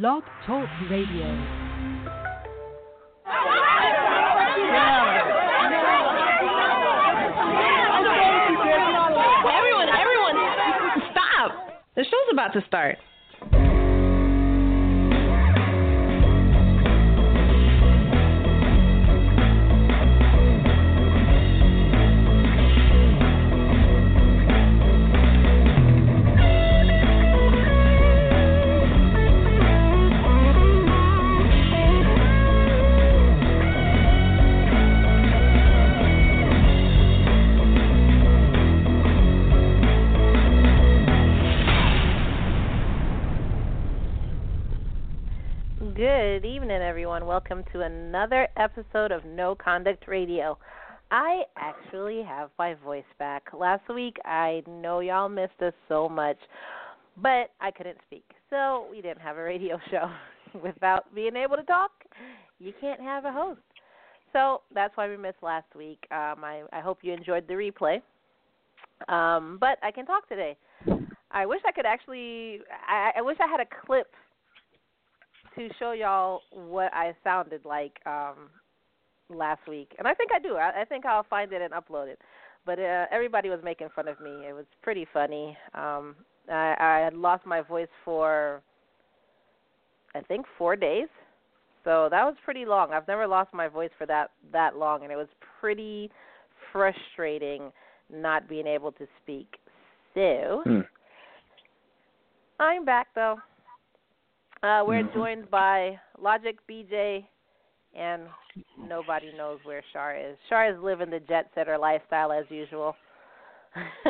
Blog Talk Radio. Everyone, everyone, stop! The show's about to start. Good evening, everyone. Welcome to another episode of No Conduct Radio. I actually have my voice back. Last week, I know y'all missed us so much, but I couldn't speak. So we didn't have a radio show. Without being able to talk, you can't have a host. So that's why we missed last week. Um, I, I hope you enjoyed the replay. Um, but I can talk today. I wish I could actually. I, I wish I had a clip to show y'all what I sounded like um last week, and I think I do. I, I think I'll find it and upload it. But uh, everybody was making fun of me. It was pretty funny. Um, I, I had lost my voice for I think four days, so that was pretty long. I've never lost my voice for that that long, and it was pretty frustrating not being able to speak. So Hmm. I'm back though. Uh, we're Mhm. joined by Logic BJ, and nobody knows where Shar is. Shar is living the jet setter lifestyle as usual.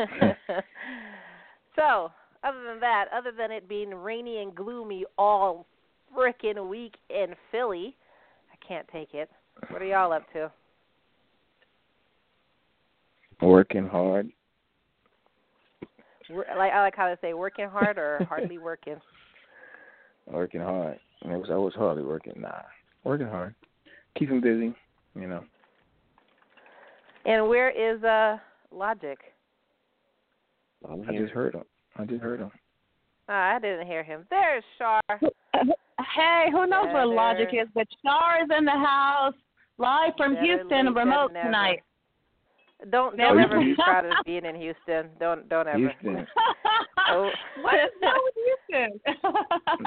so, other than that, other than it being rainy and gloomy all frickin' week in Philly, I can't take it. What are y'all up to? Working hard. Like I like how they say, working hard or hardly working. Working hard. And it was I was hardly working. Nah. Working hard. Keeping busy, you know. And where is uh Logic? I just heard him. I just heard him. Uh, I didn't hear him. There's Shar. Hey, who knows where Logic is? But Shar is in the house, live from Better Houston, remote never. tonight. Don't Never. don't ever Oh, be proud of being in Houston. Don't don't ever. Houston. Oh. what is wrong with Houston?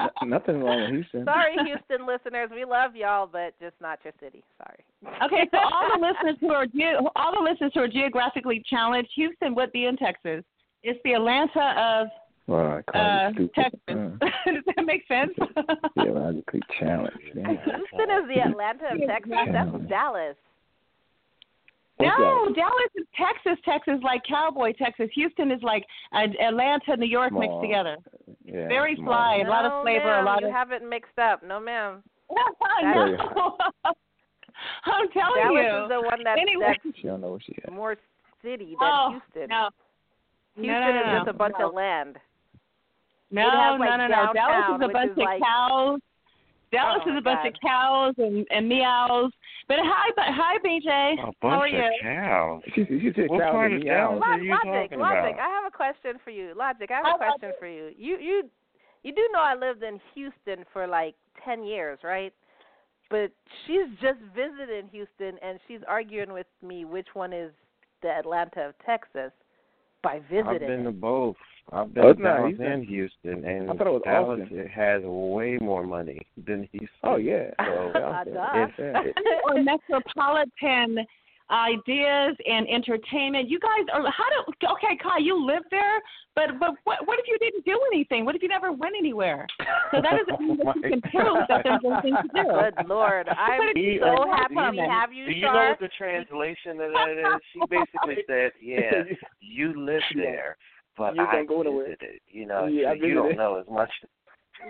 N- nothing wrong with Houston. Sorry, Houston listeners. We love y'all, but just not your city. Sorry. Okay, so all the listeners who are ge- all the listeners who are geographically challenged, Houston would be in Texas. It's the Atlanta of Well, I call uh. Texas. Uh, Does that make sense? theologically challenged. Yeah. Houston is the Atlanta of Texas. That's Dallas. What's no, that? Dallas is Texas. Texas like cowboy Texas. Houston is like uh, Atlanta, New York mixed together. Yeah, Very small. fly, a lot of flavor, ma'am, a lot you of. You haven't mixed up. No, ma'am. no. I'm telling Dallas you. is the one that, Anyway. that's She don't know where she at. more city than oh, Houston. No. Houston no, no, is just a bunch no. of land. No, like, no, no, no. Dallas is a bunch is of like- cows. Dallas Oh, is my a bunch God. of cows and, and meows. But hi, but hi, BJ. A How bunch are of you? cows. She, she said What cows part and of meows. Dallas are you Logic, talking Logic, about? I have a question for you. Logic, I have Hi, a question Logic. for you. You you you do know I lived in Houston for like ten years, right? But she's just visited Houston and she's arguing with me which one is the Atlanta of Texas by visiting. I've been to both. I've been Oh, to it's not Dallas Houston. and Houston, and I thought it was Dallas Austin. it has way more money than Houston. Oh yeah. So Uh, duh. it's, it- or metropolitan ideas and entertainment. You guys are how do okay, Kai, you live there, but but what what if you didn't do anything? What if you never went anywhere? So that doesn't mean that you Oh can prove that there's nothing to do. Good Lord. I'm so happy to have you, Do you know what the translation of that is? She basically said, "Yeah, you live there, but You I don't go visited." You know, Yeah, you, you don't know as much.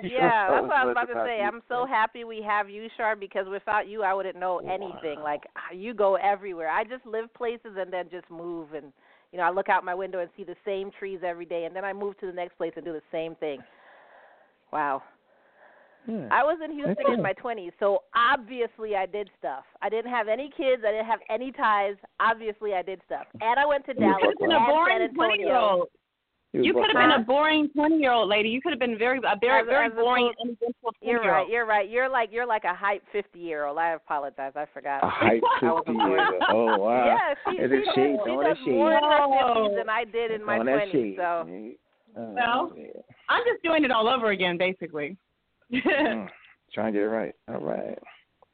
Yeah, that's what I was about to say. you. I'm so happy we have you, Shar, because without you, I wouldn't know anything. Like ah, you go everywhere. I just live places and then just move, and you know, I look out my window and see the same trees every day, and then I move to the next place and do the same thing. Wow. Yeah. I was in Houston in my 20s, so obviously I did stuff. I didn't have any kids. I didn't have any ties. Obviously, I did stuff, and I went to Dallas could have been and San Antonio. year old. He was You could have been a boring twenty year old lady. You could have been very a very As- very boring opposed- uneventful You're right. You're right. You're like you're like a hype 50 year old. I apologize. I forgot. a hype I 50 a years old. Oh, wow. Yeah, she, Is she, it does, shade? she Throwing does that more in her No. 50s than I did in my 20s. So Uh, Well, yeah. I'm just doing it all over again, basically. Mm. Trying to get it right. All right.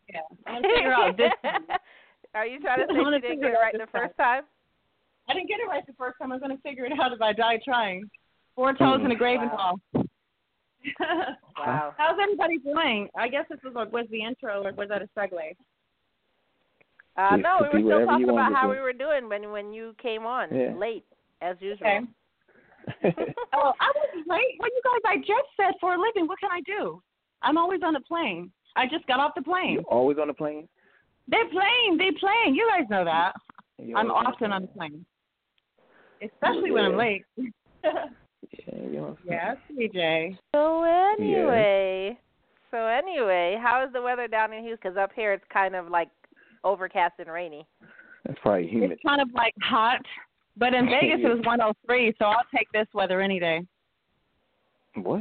yeah, I'm figure out this. Are you trying to say I'm you didn't get it it right the first time? I didn't get it right the first time. I'm gonna figure it out if I die trying. Four toes in a grave and all. Wow. How's everybody doing? I guess this was like, was the intro, or was that a segue? Uh, no, we were still talking about how do. we were doing when when you came on Yeah. late as usual. Okay. Oh, I was late. Well, you guys, I just said for a living. What can I do? I'm always on a plane. I just got off the plane. you always on the plane? They're playing. They're playing. You guys know that. You I'm always often on the plane, especially when I'm late. Yeah, yes, CJ. So anyway, so anyway, how is the weather down in Houston? Because up here it's kind of like overcast and rainy. That's probably humid. It's kind of like hot, but in Vegas it was 103, so I'll take this weather any day. What?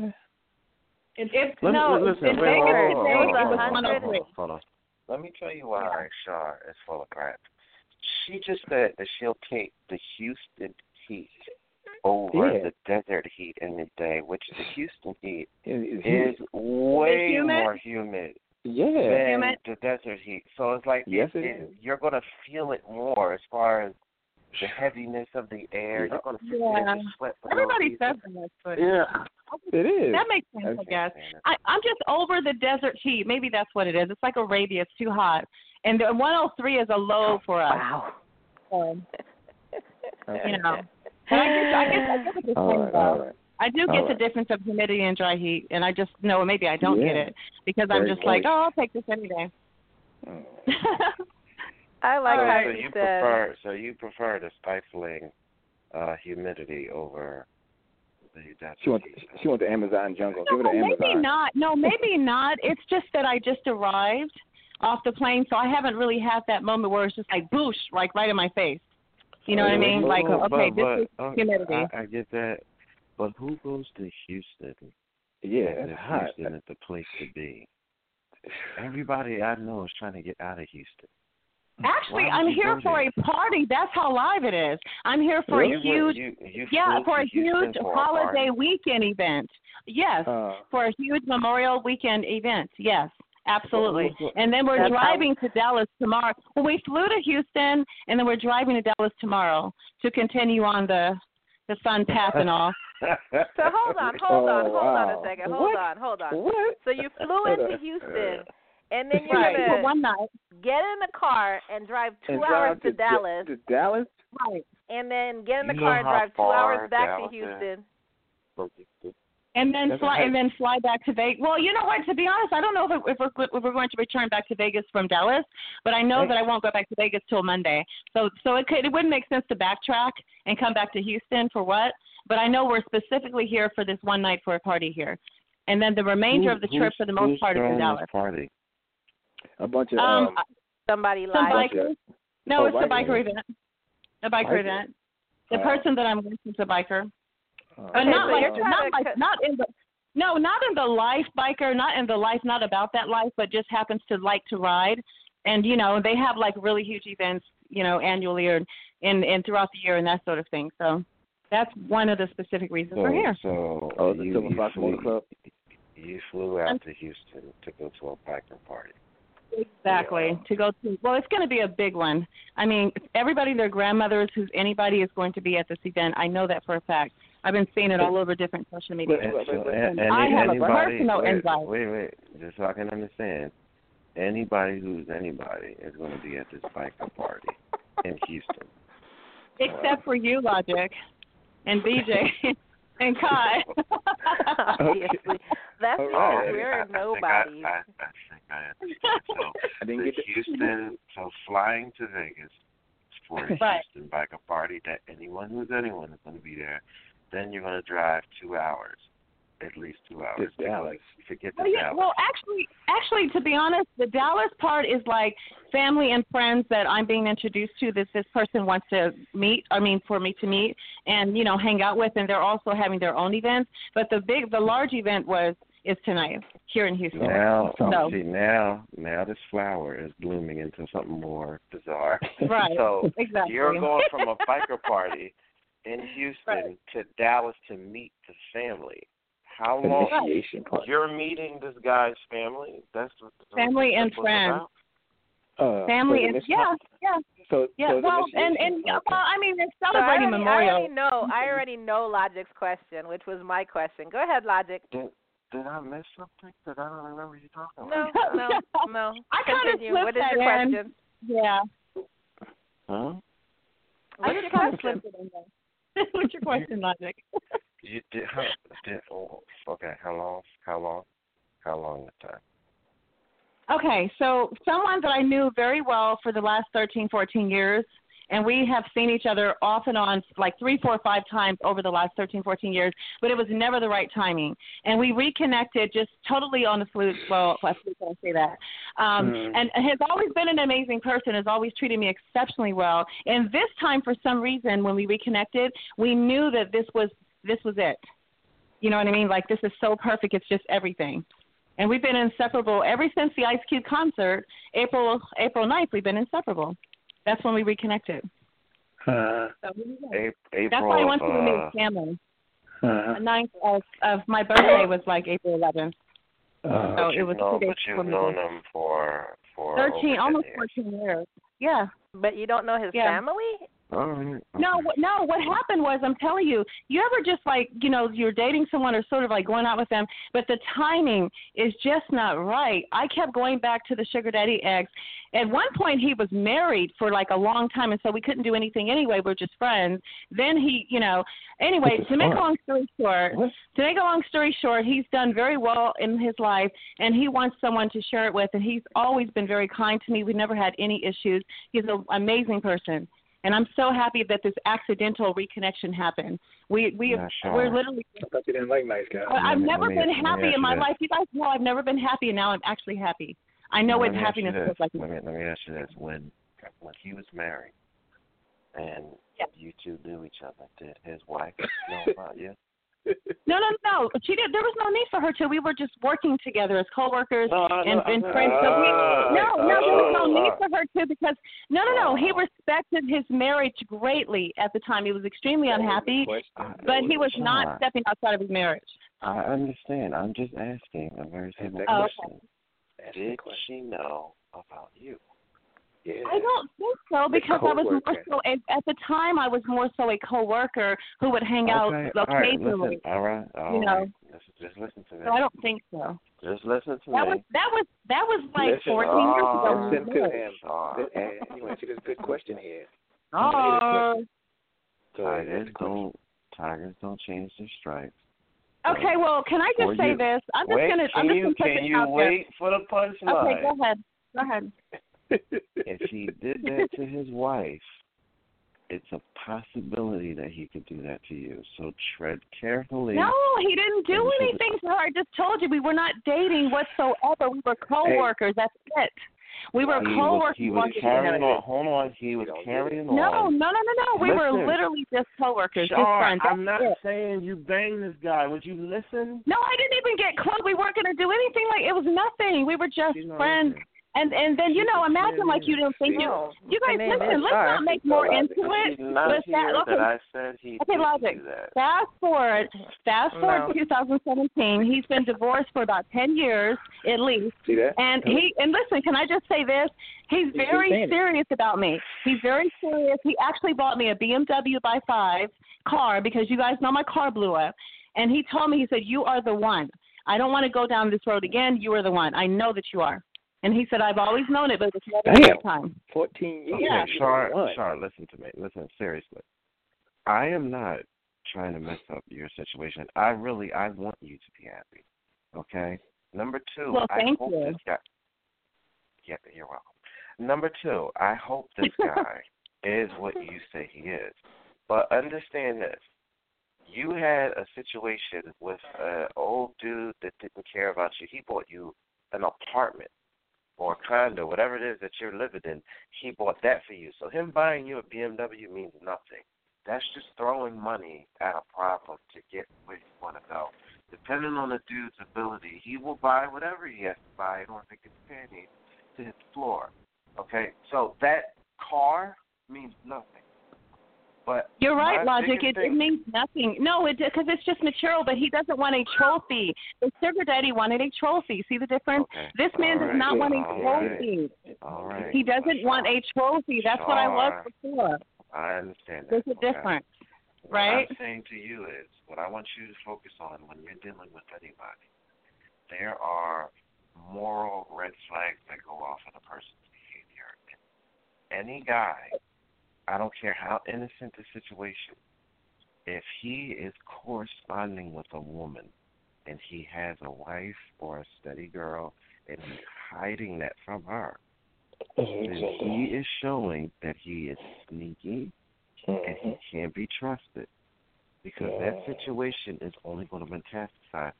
It, it's Let me- no, listen, in wait, Vegas oh hold on, today hold it on, was 103. Hold on. Let me tell you why Shar is full of crap. She just said that she'll take the Houston heat over Yeah. the desert heat in the day, which the Houston heat It- it's is way humid? more humid Yeah. than Humid? the desert heat. So it's like Yes, it, it it, is. you're gonna feel it more as far as the heaviness of the air. You're gonna feel Yeah. it, the sweat. for Everybody reason. says that, but Yeah. It is. that makes sense, I guess. I, I'm just over the desert heat. Maybe that's what it is. It's like Arabia. It's too hot. And the 103 is a low for us. Wow. So, Okay. you know. But I guess I guess I get what you're saying, right, though. all right. I do All get the right. difference of humidity and dry heat, and I just know maybe I don't get it because I'm Very just like, oh, I'll take this any day. Mm. I like so, how so you you said. prefer so you prefer the stifling uh humidity over the desert She wants heat. she wants the Amazon jungle. Give her No, the maybe not. No, maybe not. It's just that I just arrived off the plane, so I haven't really had that moment where it's just like boosh, like right in my face. You know what I mean? But- Like, okay, but, this is uh, humidity. I, I get that, but who goes to Houston? Yeah, as that's if hot. Houston is the place to be. Everybody I know is trying to get out of Houston. Actually, I'm here for there? a party. That's how live it is. I'm here for You a huge, you, you yeah, for a huge for holiday party. weekend event. Yes, Uh, for a huge Memorial Weekend event. Yes, absolutely. What- what- And then we're That's how- driving to Dallas tomorrow. Well, we flew to Houston, and then we're driving to Dallas tomorrow to continue on the the fun path and all. So hold on, hold on, Oh, hold on a second. Hold What? on, hold on. what? So you flew into Houston, and then you're Right, gonna one night. get in the car and drive two And hours drive to, to Dallas, To Dallas? Right. and then get in the You car and drive two hours back Dallas to is? Houston. And then fly and then fly back to Vegas. Well, you know what? To be honest, I don't know if, if we're if we're going to return back to Vegas from Dallas, but I know that I won't go back to Vegas till Monday. So so it could it wouldn't make sense to backtrack and come back to Houston for what? But I know we're specifically here for this one night for a party here, and then the remainder Who- of the trip for the most part is in throwing Dallas. this Party? A bunch of Um, um, Somebody some lied. No, Oh, it's a biker biker event. event. A biker Biker. event. The Uh, person that I'm with is a biker. Uh, Uh, not so like not like cut- not in the no, not in the life biker, not in the life, not about that life, but just happens to like to ride. And you know, they have like really huge events, you know, annually or and and throughout the year and that sort of thing. So that's one of the specific reasons So, we're here. so Oh, the you, Silver you Fox flew, Club. You flew out to Houston to go to a biker party. Exactly. To go to well, it's going to be a big one. I mean, everybody, their grandmothers, who's anybody is going to be at this event. I know that for a fact. I've been seeing it all over different social media. Wait, And wait, so, wait, wait. and, I have a anybody, personal wait, invite. Wait, wait, just so I can understand. Anybody who's anybody is going to be at this biker party in Houston. Except for you, Logic, and BJ, and Kai. obviously, That's All because right. we're I, nobodies. I think I, I, I think I understand. So I didn't the get to Houston, so flying to Vegas for a Right. Houston bike a party that anyone who's anyone is going to be there. Then you're going to drive two hours, at least two hours. To Dallas. Forget the Well, yeah, Dallas. well, actually, actually, to be honest, the Dallas part is like family and friends that I'm being introduced to. This this person wants to meet. I mean, for me to meet and you know hang out with, and they're also having their own events. But the big, the large event was is tonight here in Houston. Now, So- see now, now this flower is blooming into something more bizarre. Right. So Exactly. you're going from a biker party in Houston Right. to Dallas to meet the family. How long? Initiation part. You're meeting this guy's family. That's what Family and that's what it's friends. about? Uh, family and yeah, yeah, So, yeah. so well, and and yeah, well, I mean, they're So I celebrating already, I Memorial. already know. I already know Logic's question, which was my question. Go ahead, Logic. Did did I miss something that I don't remember you talking about? no, no. no. I kinda Continue. slipped What is that your in. question? Yeah. Huh? I just kind of slipped it in there. What's your question, Logic? You did, how, did oh, okay? How long? How long? How long the time? Okay, so someone that I knew very well for the last 13, 14 years, and we have seen each other off and on like three, four, five times over the last 13, 14 years, but it was never the right timing. And we reconnected just totally on the fluke. Well, I I say that. Um, Mhm. And has always been an amazing person, has always treated me exceptionally well. And this time, for some reason, when we reconnected, we knew that this was this was it. You know what I mean? Like this is so perfect. It's just everything. And we've been inseparable ever since the Ice Cube concert, April April 9th. We've been inseparable. That's when we reconnected. Uh, So here we go. April. April That's why I went to the uh, meet family. uh, The ninth of, of my birthday was like April 11th. uh, So it was known, two days but you've before me. known him for for 13, over 10 almost years. 14 years. Yeah. But you don't know his Yeah. family? All right. No, what- no. What happened was, I'm telling you, you ever just like, you know, you're dating someone or sort of like going out with them, but the timing is just not right. I kept going back to the sugar daddy ex. At one point, he was married for like a long time, and so we couldn't do anything anyway. We're just friends. Then he, you know, anyway. To make a long story short, What? to make a long story short, he's done very well in his life, and he wants someone to share it with. And he's always been very kind to me. We've never had any issues. He's an amazing person, and I'm so happy that this accidental reconnection happened. We we Yeah, sure. we're literally. I thought you didn't like nice guys. I- I've me- never me- been happy in my this. life. You guys know I've never been happy, and now I'm actually happy. I know Let what me ask you happiness this. feels like. Let me let me ask you this: when when he was married and Yeah. you two knew each other, did his wife know about you? No, no, no. She did. There was no need for her to. We were just working together as coworkers No, and, know- and friends. So we, Ah, no, no, there was no need ah. for her to because no, no, no. He respected his marriage greatly at the time. He was extremely That was the unhappy, question. That but he was not stepping outside of his marriage. I understand. I'm just asking a very simple Oh, question. That's Did she know about you? Yeah. I don't think so because I was more so at, at the time I was more so a coworker who would hang out okay. All right. occasionally. Listen. All right. All You know. right. Listen, just listen to me. So I don't think so. Just listen to That me. was that was that was like Listen, 14 years ago. oh, Listen to him. Sorry. And you answered this good question here. Oh. So Tigers that's the question. don't. Tigers don't change their stripes. Okay, well, can I just say you. this? I'm just wait, gonna can I'm just gonna put can this you out wait for the there. punchline? Okay, go ahead. Go ahead. If he did that to his wife, it's a possibility that he could do that to you. So tread carefully. No, he didn't do Listen anything to her. I just told you we were not dating whatsoever. We were co-workers. That's it. We were he was, co-workers. he was carrying on. Hold on, he was carrying No, no, on. no, no, no. We were literally just co-workers, just friends. I'm not it. saying you banged this guy. Would you listen? No, I didn't even get close. We weren't going to do anything. Like it was nothing. We were just friends. Listening. And and then you know, imagine like you didn't think you. You guys listen. Let's not make more into it. Let's not, okay. I said he Okay, logic. Fast forward, fast forward to 2017. He's been divorced for about 10 years at least. See that? And he and listen, can I just say this? He's He's very serious about me. He's very serious. He actually bought me a BMW by five car because you guys know my car blew up. And he told me, he said, You are the one. I don't want to go down this road again. You are the one. I know that you are. And he said, I've always known it, but it's never the Damn. right time. 14 years. Okay, Yeah. Shar, Shar, listen to me. Listen, seriously. I am not trying to mess up your situation. I really, I want you to be happy. Okay. Number two, Well, I thank hope you. this guy. Yeah, you're welcome. Number two, I hope this guy is what you say he is. But understand this: you had a situation with an old dude that didn't care about you. He bought you an apartment or a condo, whatever it is that you're living in. He bought that for you. So him buying you a BMW means nothing. That's just throwing money at a problem to get where you want to go. Depending on the dude's ability, he will buy whatever he has to buy in order to get the penny to hit the floor. Okay, so that car means nothing. But You're right, Logic. It, it means nothing. No, it because it's just material. But he doesn't want a trophy. The sugar daddy wanted a trophy. See the difference? Okay. This man All does not want a trophy. All right. He doesn't want a trophy. That's what I was before. I understand that. There's a okay? difference, What right? I'm saying to you is, what I want you to focus on when you're dealing with anybody, there are moral red flags that go off in a person's behavior. Any guy, I don't care how innocent the situation, if he is corresponding with a woman and he has a wife or a steady girl and he's hiding that from her, mm-hmm. then he is showing that he is sneaky and he mm-hmm. can't be trusted because that situation is only going to metastasize.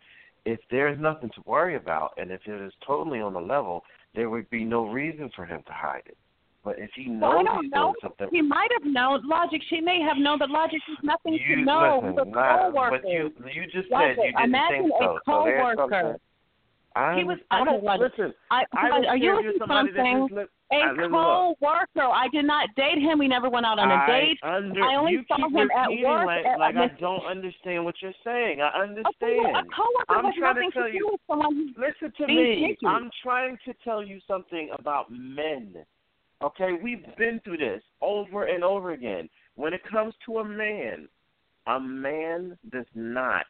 If there is nothing to worry about, and if it is totally on the level, there would be no reason for him to hide it. But if he Well, I knows don't he's know. doing something, He might have known. Logic. She may have known, but Logic is nothing you to know. listen, not, but you you just Logic, said you didn't imagine think a so. So there's coworker. something. I, He was- I don't listen. I, I don't are you to something? just A I- co-worker. I did not date him. We never went out on a I date. Under, I only saw him at work like, at- like I Miss- don't understand what you're saying. I A, understand. a coworker I'm trying to tell to you. Listen to me. I'm trying to tell you something about men. Okay, we've been through this over and over again. When it comes to a man, a man does not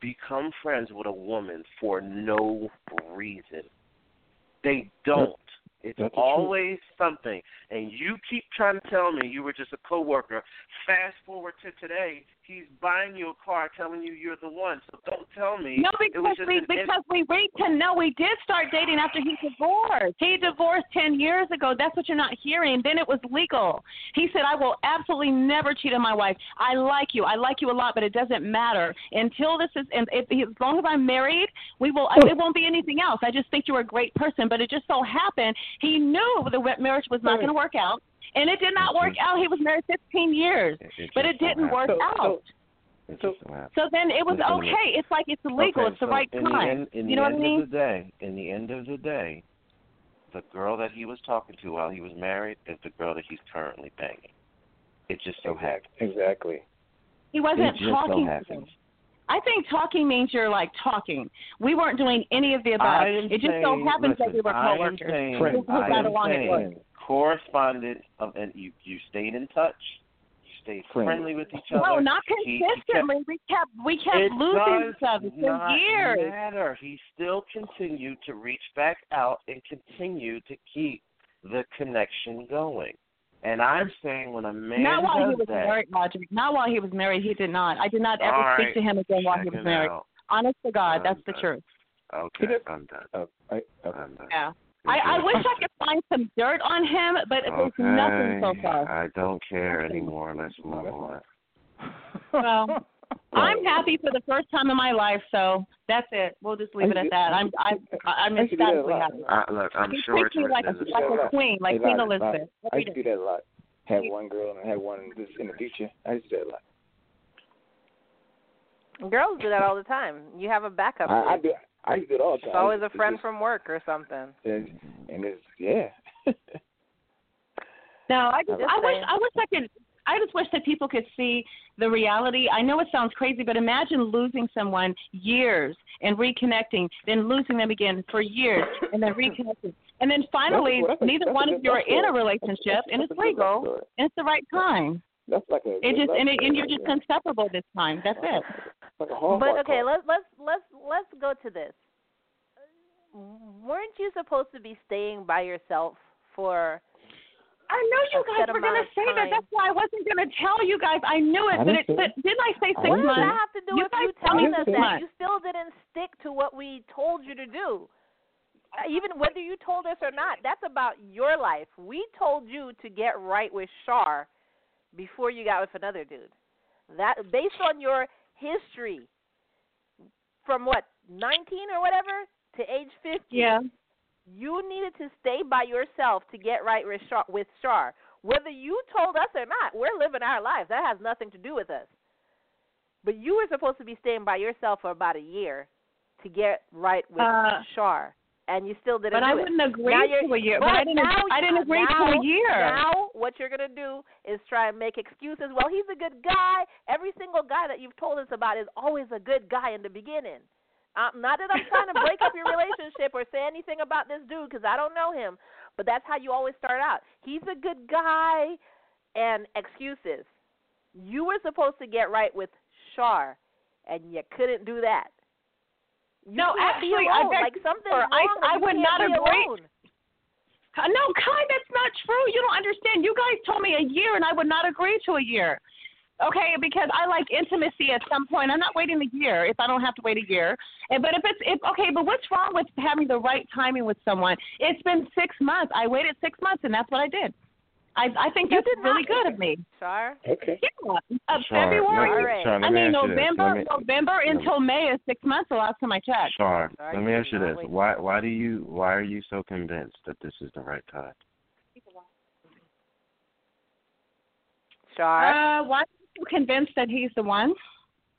become friends with a woman for no reason. They don't. It's that's always something. And you keep trying to tell me you were just a coworker. Fast forward to today, he's buying you a car telling you you're the one. So don't tell me No, because we because we read to know we did start dating after he divorced. He divorced ten years ago. That's what you're not hearing. Then it was legal. He said, "I will absolutely never cheat on my wife. I like you. I like you a lot, but it doesn't matter until this is. And if, as long as I'm married, we will. It won't be anything else. I just think you're a great person. But it just so happened he knew the marriage was not going to work out, and it did not work out. He was married 15 years, It but it didn't happened. work So- out. So. So then it was Listen to me. okay. It's like it's legal. Okay, it's the so right in time. The end, in you know the what I end mean? of the day, in the end of the day, the girl that he was talking to while he was married is the girl that he's currently banging. It just so happened. Exactly. He wasn't just so talking to happens. I think talking means you're like talking. We weren't doing any of the above. It just so saying- happens that we listen, were I am coworkers. saying- Friends. We I got am along at work. saying corresponded of, and you you stayed in touch. You stayed Friends. friendly with each other. No, not He- he kept- consistently. we kept we kept it losing does each other for not years. matter. He still continued to reach back out and continue to keep the connection going. And I'm saying when a man Not while does he was that, married, Logic. Not while he was married. He did not. I did not ever All speak to him again while he was married. out. Honest to God, I'm that's the truth. Okay, I'm done. Uh, I, I'm done. Yeah. I, I wish I could find some dirt on him, but there's nothing so far. I don't care anymore. Let's move on. Well, I'm happy for the first time in my life, so that's it. We'll just leave it at that. I'm I'm I'm I used to do that a ecstatically happy. I, look, I'm He sure treats it's me like a like a queen, like Queen Lottie, Lottie, Elizabeth. I used to do that a lot. Have one girl and have one this in the future. I used to do that a lot. Girls do that all the time. You have a backup. I, I do. I used to do it all the time. It's always a friend just- from work or something. And, and it's yeah. No, I just Just I wish. I wish I could. I just wish that people could see the reality. I know it sounds crazy, but imagine losing someone years and reconnecting, then losing them again for years, and then reconnecting, and then finally, That's that's neither that's one of you are in a relationship, and That's it's a good legal, and it's the right time. That's like a. It just and, it, and you're just inseparable this time. That's it. Like But okay, let's let's let's let's go to this. Weren't you supposed to be staying by yourself for I know you guys were going to amount of say that. That's why I wasn't going to tell you guys. I knew it, I but didn't it. But didn't I say I six What didn't does that have to do You with you telling us that? months. You still didn't stick to what we told you to do. Uh, Even whether you told us or not, that's about your life. We told you to get right with Shar before you got with another dude. That based on your history from what, 19 or whatever to age 50. Yeah. You needed to stay by yourself to get right with Shar. With Shar. Whether you told us or not, we're living our lives. That has nothing to do with us. But you were supposed to be staying by yourself for about a year to get right with Uh, Shar, and you still didn't But do I it. wouldn't agree to a year. But, but I didn't. now- I didn't agree now, to a year. Now, what you're gonna do is try and make excuses. Well, he's a good guy. Every single guy that you've told us about is always a good guy in the beginning. Um, not that I'm trying to break up your relationship or say anything about this dude because I don't know him, but that's how you always start out. He's a good guy, and excuses. You were supposed to get right with Shar, and you couldn't do that. No, actually, I beg like to something's differ. I- I would can't agree. alone. No, Kai, that's not true. You don't understand. You guys told me a year, and I would not agree to a year. Okay, because I like intimacy at some point. I'm not waiting a year if I don't have to wait a year. And, but if it's if okay, but what's wrong with having the right timing with someone? It's been six months. I waited six months, and that's what I did. I I think You that's did really not. good of me. Shar. Okay. Yeah, uh, Shar, February. let me- Alright. Shar, let I me mean ask you this. November, Let me- November let me- until May is six months. The last time I checked. Shar, Sorry, let me ask you no, this: wait. why why do you why are you so convinced that this is the right time? Shar. Uh, why are you convinced that he's the one?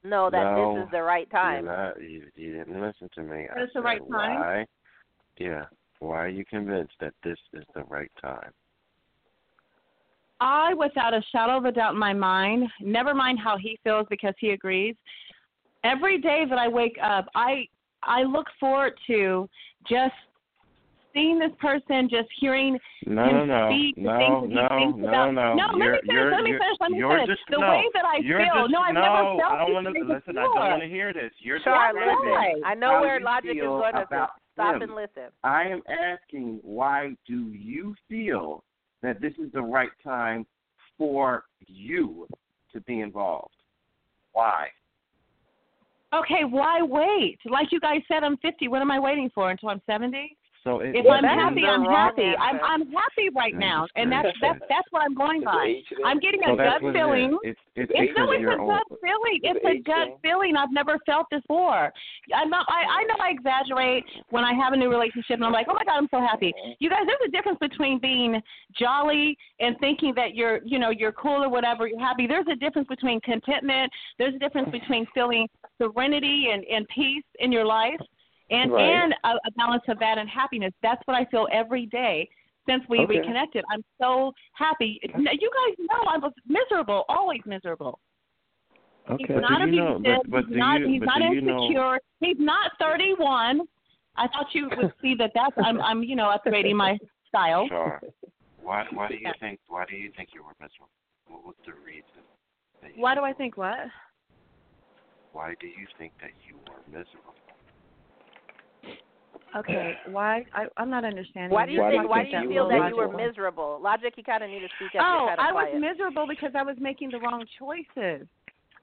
no, that no, this is the right time. You're not, you, you didn't listen to me. I It's the said, right time? Why? Yeah. Why are you convinced that this is the right time? I, without a shadow of a doubt in my mind, never mind how he feels because he agrees. Every day that I wake up, I I look forward to just seeing this person, just hearing No, him no, no, speak the no, things that he no, thinks no, about. no. No, let You're- me finish. Let me finish. Let me finish. just- the no, way that I you're feel. Just, no, I've no, never I felt don't want to things listen. I don't want to hear this. You're Shar, describing listen. I know how where you logic is feel going with about this. Stop him. and listen. I am asking why do you feel that this is the right time for you to be involved? Why? Okay, why wait? Like you guys said, I'm 50. What am I waiting for until I'm 70? So it, If I'm happy, I'm happy. I'm. I'm happy right now, and that's that's that's what I'm going Is it by. I'm getting a that's gut what it feeling. It's it's It's no, it's you're a old. gut feeling. Is It's a gut feeling. I've never felt this before. I'm not, I I know I exaggerate when I have a new relationship, and I'm like, oh my god, I'm so happy. You guys, there's a difference between being jolly and thinking that you're, you know, you're cool or whatever. You're happy. There's a difference between contentment. There's a difference mm-hmm. between feeling serenity and and peace in your life, and Right. and a, a balance of that and happiness. That's what I feel every day since we Okay. reconnected. I'm so happy. Now, You guys know I was miserable, always miserable. Okay. He's not do you know- abusive. but- but he's do not. you- he's not know- insecure. He's not 31. I thought you would see that. That's I'm. I'm. You know, upgrading my style. Sure. Why why do you Yeah. think why do you think you were miserable? What was the reason? That you, Why do I think what? Why do you think that you were miserable? Okay. Why? I, I'm not understanding. Why do you Why think? Why do you you feel that you were miserable? miserable? Logic, you kind of need to speak up. Oh, You're kind of I was quiet. miserable because I was making the wrong choices.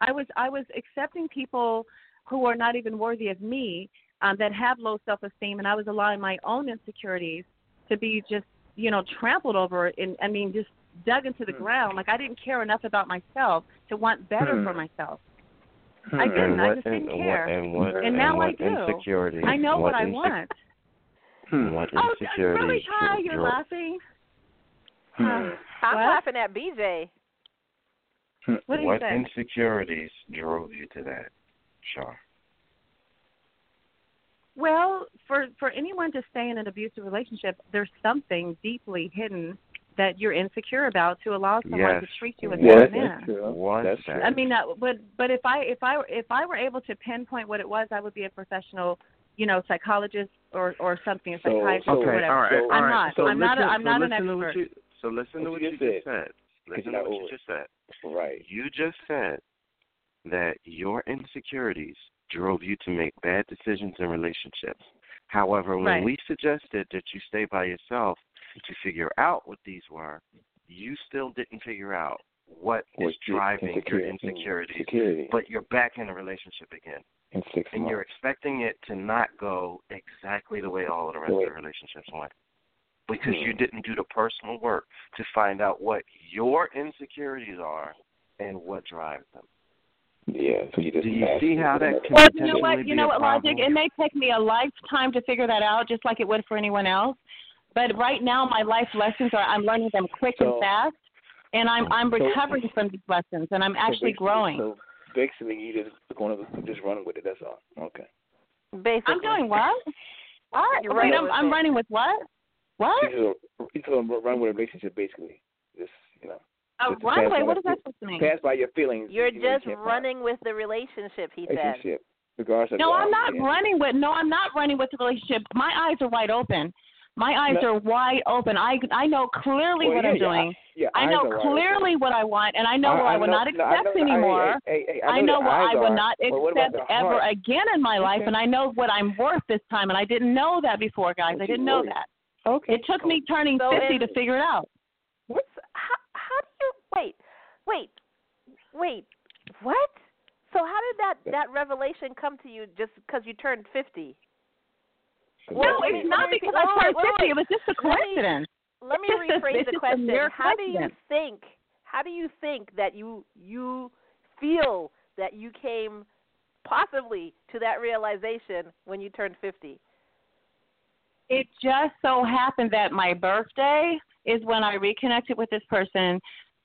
I was I was accepting people who are not even worthy of me, um, that have low self esteem, and I was allowing my own insecurities to be just you know trampled over and I mean just dug into the Hmm. ground. Like I didn't care enough about myself to want better Hmm. for myself. Hmm. I didn't. And I what, just didn't and, care. What, and what, And now I what do. insecurity? I know what, I inse- want. Hmm. What Oh, really, Ty? You're drove- laughing. Hmm. Uh, I'm what? laughing at BJ. What what insecurities drove you to that, Shar? Well, for for anyone to stay in an abusive relationship, there's something deeply hidden that you're insecure about to allow someone Yes. to treat you as Yes, a man. that's That's that- true. I mean, uh, but but if I if I if I were able to pinpoint what it was, I would be a professional, you know, psychologist or or something, a So- psychiatrist so- or Okay, whatever. all right, So- all I'm right. not. So I'm not a- listen, I'm so not an to what expert. you, so listen to What what you you just just said. Listen to what you just said. Right. You just said that your insecurities drove you to make bad decisions in relationships. However, when Right. we suggested that you stay by yourself to figure out what these were, you still didn't figure out what is What's your driving your insecurity- insecurities, insecurity. but you're back in a relationship again. in six and months. you're expecting it to not go exactly the way all of the rest The of way- the relationships went because you didn't do the personal work to find out what your insecurities are and what drives them. Yeah, so you just Do you see how that can Well, you know what? You know what. Logic? It may take me a lifetime to figure that out, just like it would for anyone else. But right now, my life lessons are I'm learning them quick and fast, and I'm I'm so- recovering from these lessons, and I'm actually basically- growing. So basically, you just going to just run with it. That's all. Okay. Basically. I'm doing what? What? You're Wait, I'm, with I'm running with what? What? You just, you just run with a relationship, basically. Just you know, A just to runway? What the is that supposed to mean? Pass by your feelings. You're you just can't find running with the relationship, he said. relationship, regardless No, the I'm not running with. No, I'm not running with the relationship. My eyes are wide open. My eyes No. are wide open. I I know clearly Well, what yeah, I'm your doing. eye- your I know are wide clearly what I want, and I know I- what I, I will know- not accept know- I- anymore. hey, hey, hey, I I know know the what I will are, not but what about accept ever again in my life, Okay. and I know what I'm worth this time, and I didn't know that before, guys. But I didn't know worried. that. Okay. It took me turning So 50 to figure it out. What's how how do you wait, wait, wait, what? So how did that that revelation come to you just because you turned fifty? No, Well, let me- it's not because I 50. wait. It was just a Let me- coincidence. Let me just a- rephrase the question. How do you think? How do you think that you you feel that you came possibly to that realization when you turned fifty? It just so happened that my birthday is when I reconnected with this person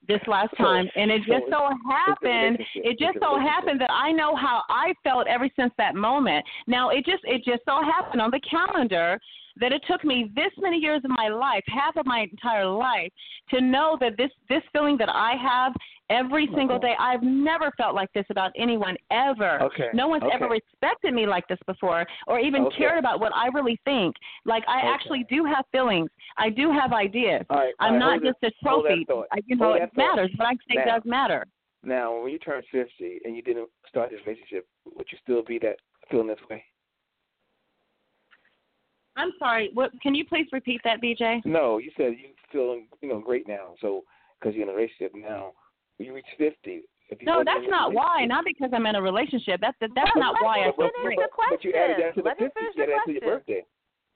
this last time, and it just so it's- it's a happened. It just so happened that I know how I felt ever since that moment. Now it just it just so happened on the calendar that it took me this many years of my life, half of my entire life, to know that this this feeling that I have every oh single Okay. day. I've never felt like this about anyone ever. Okay. No one's ever respected me like this before, or even Okay. cared about what I really think. Like I Okay. actually do have feelings. I do have ideas. All right, I'm right, not just a trophy. I, you know, it thought. matters, but I say Now- it does matter. Now, when you turn 50 and you didn't start this relationship, would you still be that feeling this way? I'm sorry. What? Can you please repeat that, BJ? No, you said you feeling you know great now. So because you're in a relationship now, you reach 50. No, that's not why. Not because I'm in a relationship. That's that's not why I feel great. But you added that to the Let me 50. You added that to your birthday.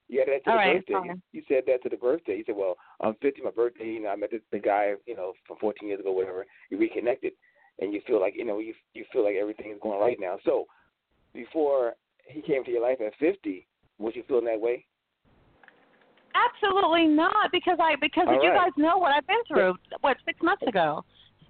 You added that to All the right, birthday. fine. You, said that to the birthday. You said, "Well, I'm 50, my birthday. You know, I met the, the guy, you know, from 14 years ago, whatever." You reconnected, and you feel like, you know, you you feel like everything is going right now. So, before he came to your life at 50, was you feeling that way? Absolutely not, because I because All you right. guys know what I've been through. What six months ago,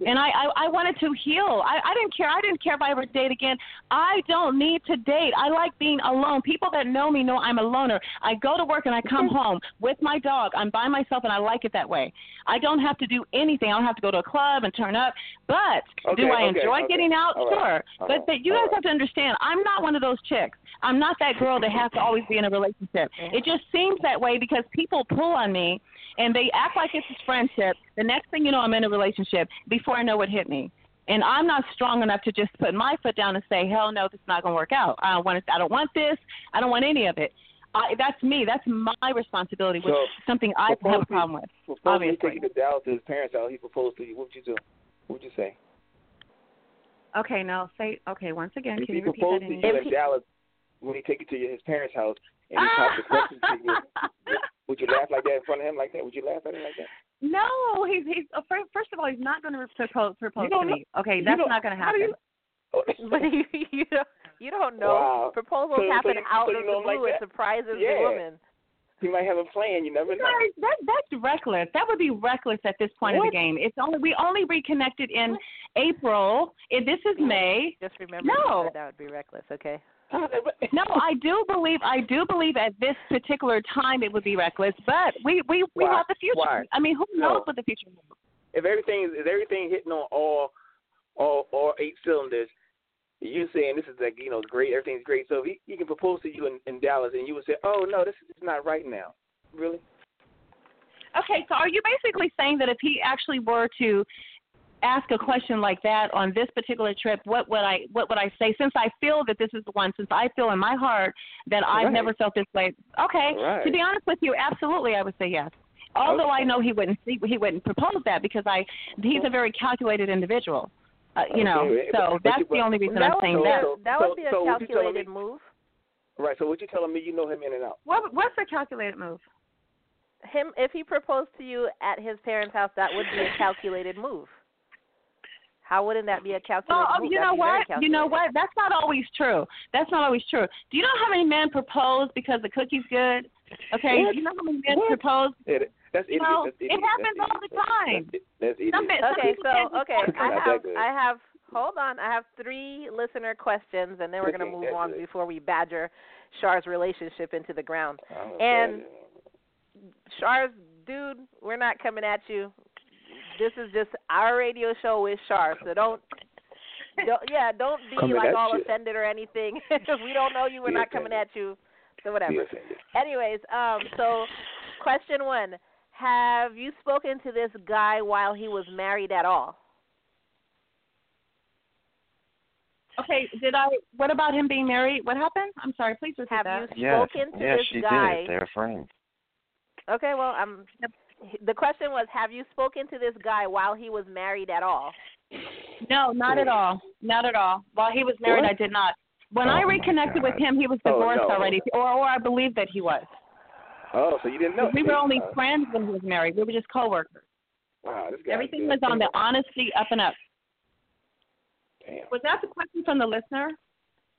and I, I I wanted to heal. I I didn't care. I didn't care if I ever date again. I don't need to date. I like being alone. People that know me know I'm a loner. I go to work and I come home with my dog. I'm by myself and I like it that way. I don't have to do anything. I don't have to go to a club and turn up. But Okay, do I okay, enjoy okay. getting out? All right. Sure. All but right. but you guys right. have to understand. I'm not one of those chicks. I'm not that girl that has to always be in a relationship. Mm-hmm. It just seems that way because people pull on me and they act like it's a friendship. The next thing you know, I'm in a relationship before I know what hit me. And I'm not strong enough to just put my foot down and say, "Hell no, this is not going to work out. I don't want it. I don't want this. I don't want any of it." I, that's me. That's my responsibility, which So, is something I have a problem with. Suppose he Obviously. take you to Dallas to his parents' house. He proposed to you. What would you do? What would you say? Okay, now say okay once again. If Can he you repeat proposed that to in you English? in Dallas, when he take you to your, his parents' house and he popped the question to you, would you laugh like that in front of him like that? Would you laugh at him like that? No, he's he's uh, fir- first of all, he's not going to propose propose to me. Okay, that's don't- going to happen. you- But you you don't you don't know. Wow. Proposals So- so happen you- out so of the him like blue. that? it surprises Yeah. the woman. He might have a plan. You never know. Guys, that that's reckless. That would be reckless at this point of What? the game. It's only we only reconnected in April. And this is May. Just remember No. you that would be reckless. Okay. No, I do believe I do believe at this particular time it would be reckless, but we we we Why? have the future. Why? I mean, who No. knows what the future holds? If everything is everything hitting on all all all eight cylinders, you saying this is like you know great, everything's great. So if he, he can propose to you in, in Dallas, and you would say, oh no, this is not right now. Really? Okay, so are you basically saying that if he actually were to ask a question like that on this particular trip, what would I what would I say? Since I feel that this is the one, since I feel in my heart that I've Right. never felt this way. Okay. Right. To be honest with you, absolutely I would say yes. Although I know he wouldn't he, he wouldn't propose that because I he's a very calculated individual. Uh, you know, so but- but that's you- the only reason I'm saying be that. a, that So- would be a so what you telling calculated me- move. Right. So what you telling me? You know him in and out. What what's a calculated move? Him, if he proposed to you at his parents' house, that would be a calculated move. How wouldn't that be a calculated Well, oh, move? Um, you know what? You know what? That's not always true. That's not always true. Do you know how many men propose because the cookie's good? Okay. What? Do you know how many men What? propose? It, that's idiot. No, that's it happens that's all the time. That's, that's idiot. Some men- some Okay, people so can't okay, I have that. I have hold on, I have three listener questions, and then we're gonna move on good. before we badger Shar's relationship into the ground. Oh, And- God. Shar's dude, we're not coming at you. This is just our radio show with Shar, so don't. don't yeah, don't be Coming like all you. offended or anything. if we don't know you, we're Be not coming at you. So whatever. Anyways, um, so question one: Have you spoken to this guy while he was married at all? Okay, did I? What about him being married? What happened? I'm sorry. Please repeat Have that. you Yes, spoken to yes, this she guy? did. They're friends. Okay, well, um, the question was: Have you spoken to this guy while he was married at all? No, not at all. Not at all. While he was married, What? I did not. When Oh, I reconnected with him, he was Oh, divorced no. already, or or I believe that he was. Oh, so you didn't know? We were only Uh, friends when he was married. We were just coworkers. Wow, this guy. Everything was on the honesty up and up. Damn. Was that the question from the listener?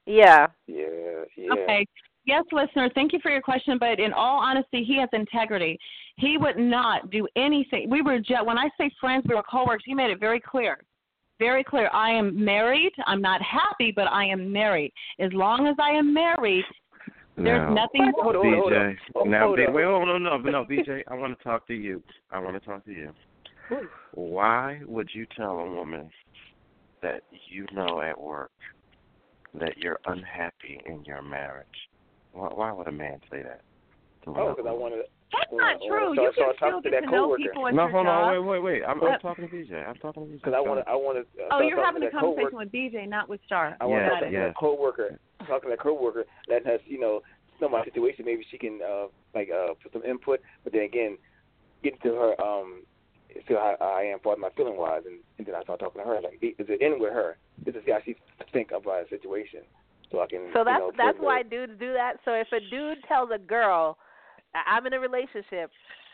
Yeah. Yeah, yeah. Okay. Yes, listener, thank you for your question, but in all honesty, he has integrity. He would not do anything. We were just, when I say friends, we were coworkers. He made it very clear. Very clear. I am married. I'm not happy, but I am married. As long as I am married, there's Now, nothing Hold on, hold on. BJ. Hold Now, on. Wait, hold on, no, no, BJ. I want to talk to you. I want to talk to you. Why would you tell a woman that you know at work that you're unhappy in your marriage? Why, why would a man say that? Oh, because I woman? wanted. That's Well, not true. so- you so I can talked still to get that to know coworker. people at No, your hold on, wait, wait, wait. I'm, I'm talking to BJ. I'm talking to BJ. Because I want to. I want to. Uh, Oh, you're having a that coworker- conversation with BJ, not with Shar. I want Yes, to Got talk it. to yes. that coworker, talk to that coworker that has, you know, know my situation. Maybe she can, uh, like, uh, put some input. But then again, get to her, um, see how I am for my feeling wise, and, and then I start talking to her. Like, is it in with her? Is this is how she think about a situation, so I can. So that's you know, that's why the- dudes do that. So if a dude tells a girl, "I- "I'm in a relationship,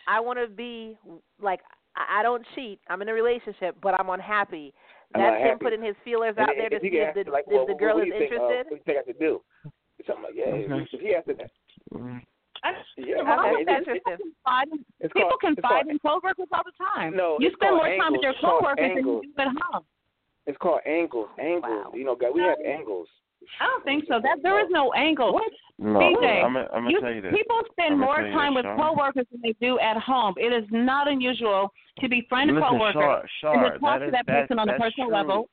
I want to be like I I don't cheat. I'm in a relationship, but I'm unhappy." I'm That's him happy. putting his feelers And out then there to see if asked, the, like, if well, the girl is you think, uh, interested. what do you think I should do? Something like, yeah, Okay. if he asked that, Mm. yeah, Well, Okay, it- that's it- people interesting. confide in, people called- it's confide in coworkers all the time. No, you spend called more time with your angles. It's called coworkers than you do at home. It's called angles. Angles. Wow. You know, guys, we have angles. I don't think so. That there is no angle. What? No, BJ, I'm, I'm gonna You- tell you this. People spend more time with Sean. coworkers than they do at home. It is not unusual to befriend a Listen, coworker Shar, and to talk that to is- that that- person on a personal true. level.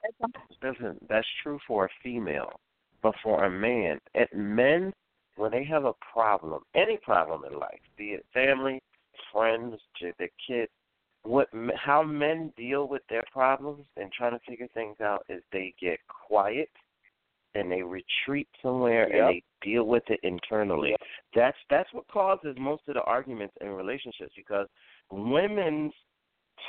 Listen, that's true for a female, but for a man, at men, when they have a problem, any problem in life, be it family, friends, j- their kids, what m- how men deal with their problems and trying to figure things out is they get quiet and they retreat somewhere Yep. and they deal with it internally. That's that's what causes most of the arguments in relationships because women's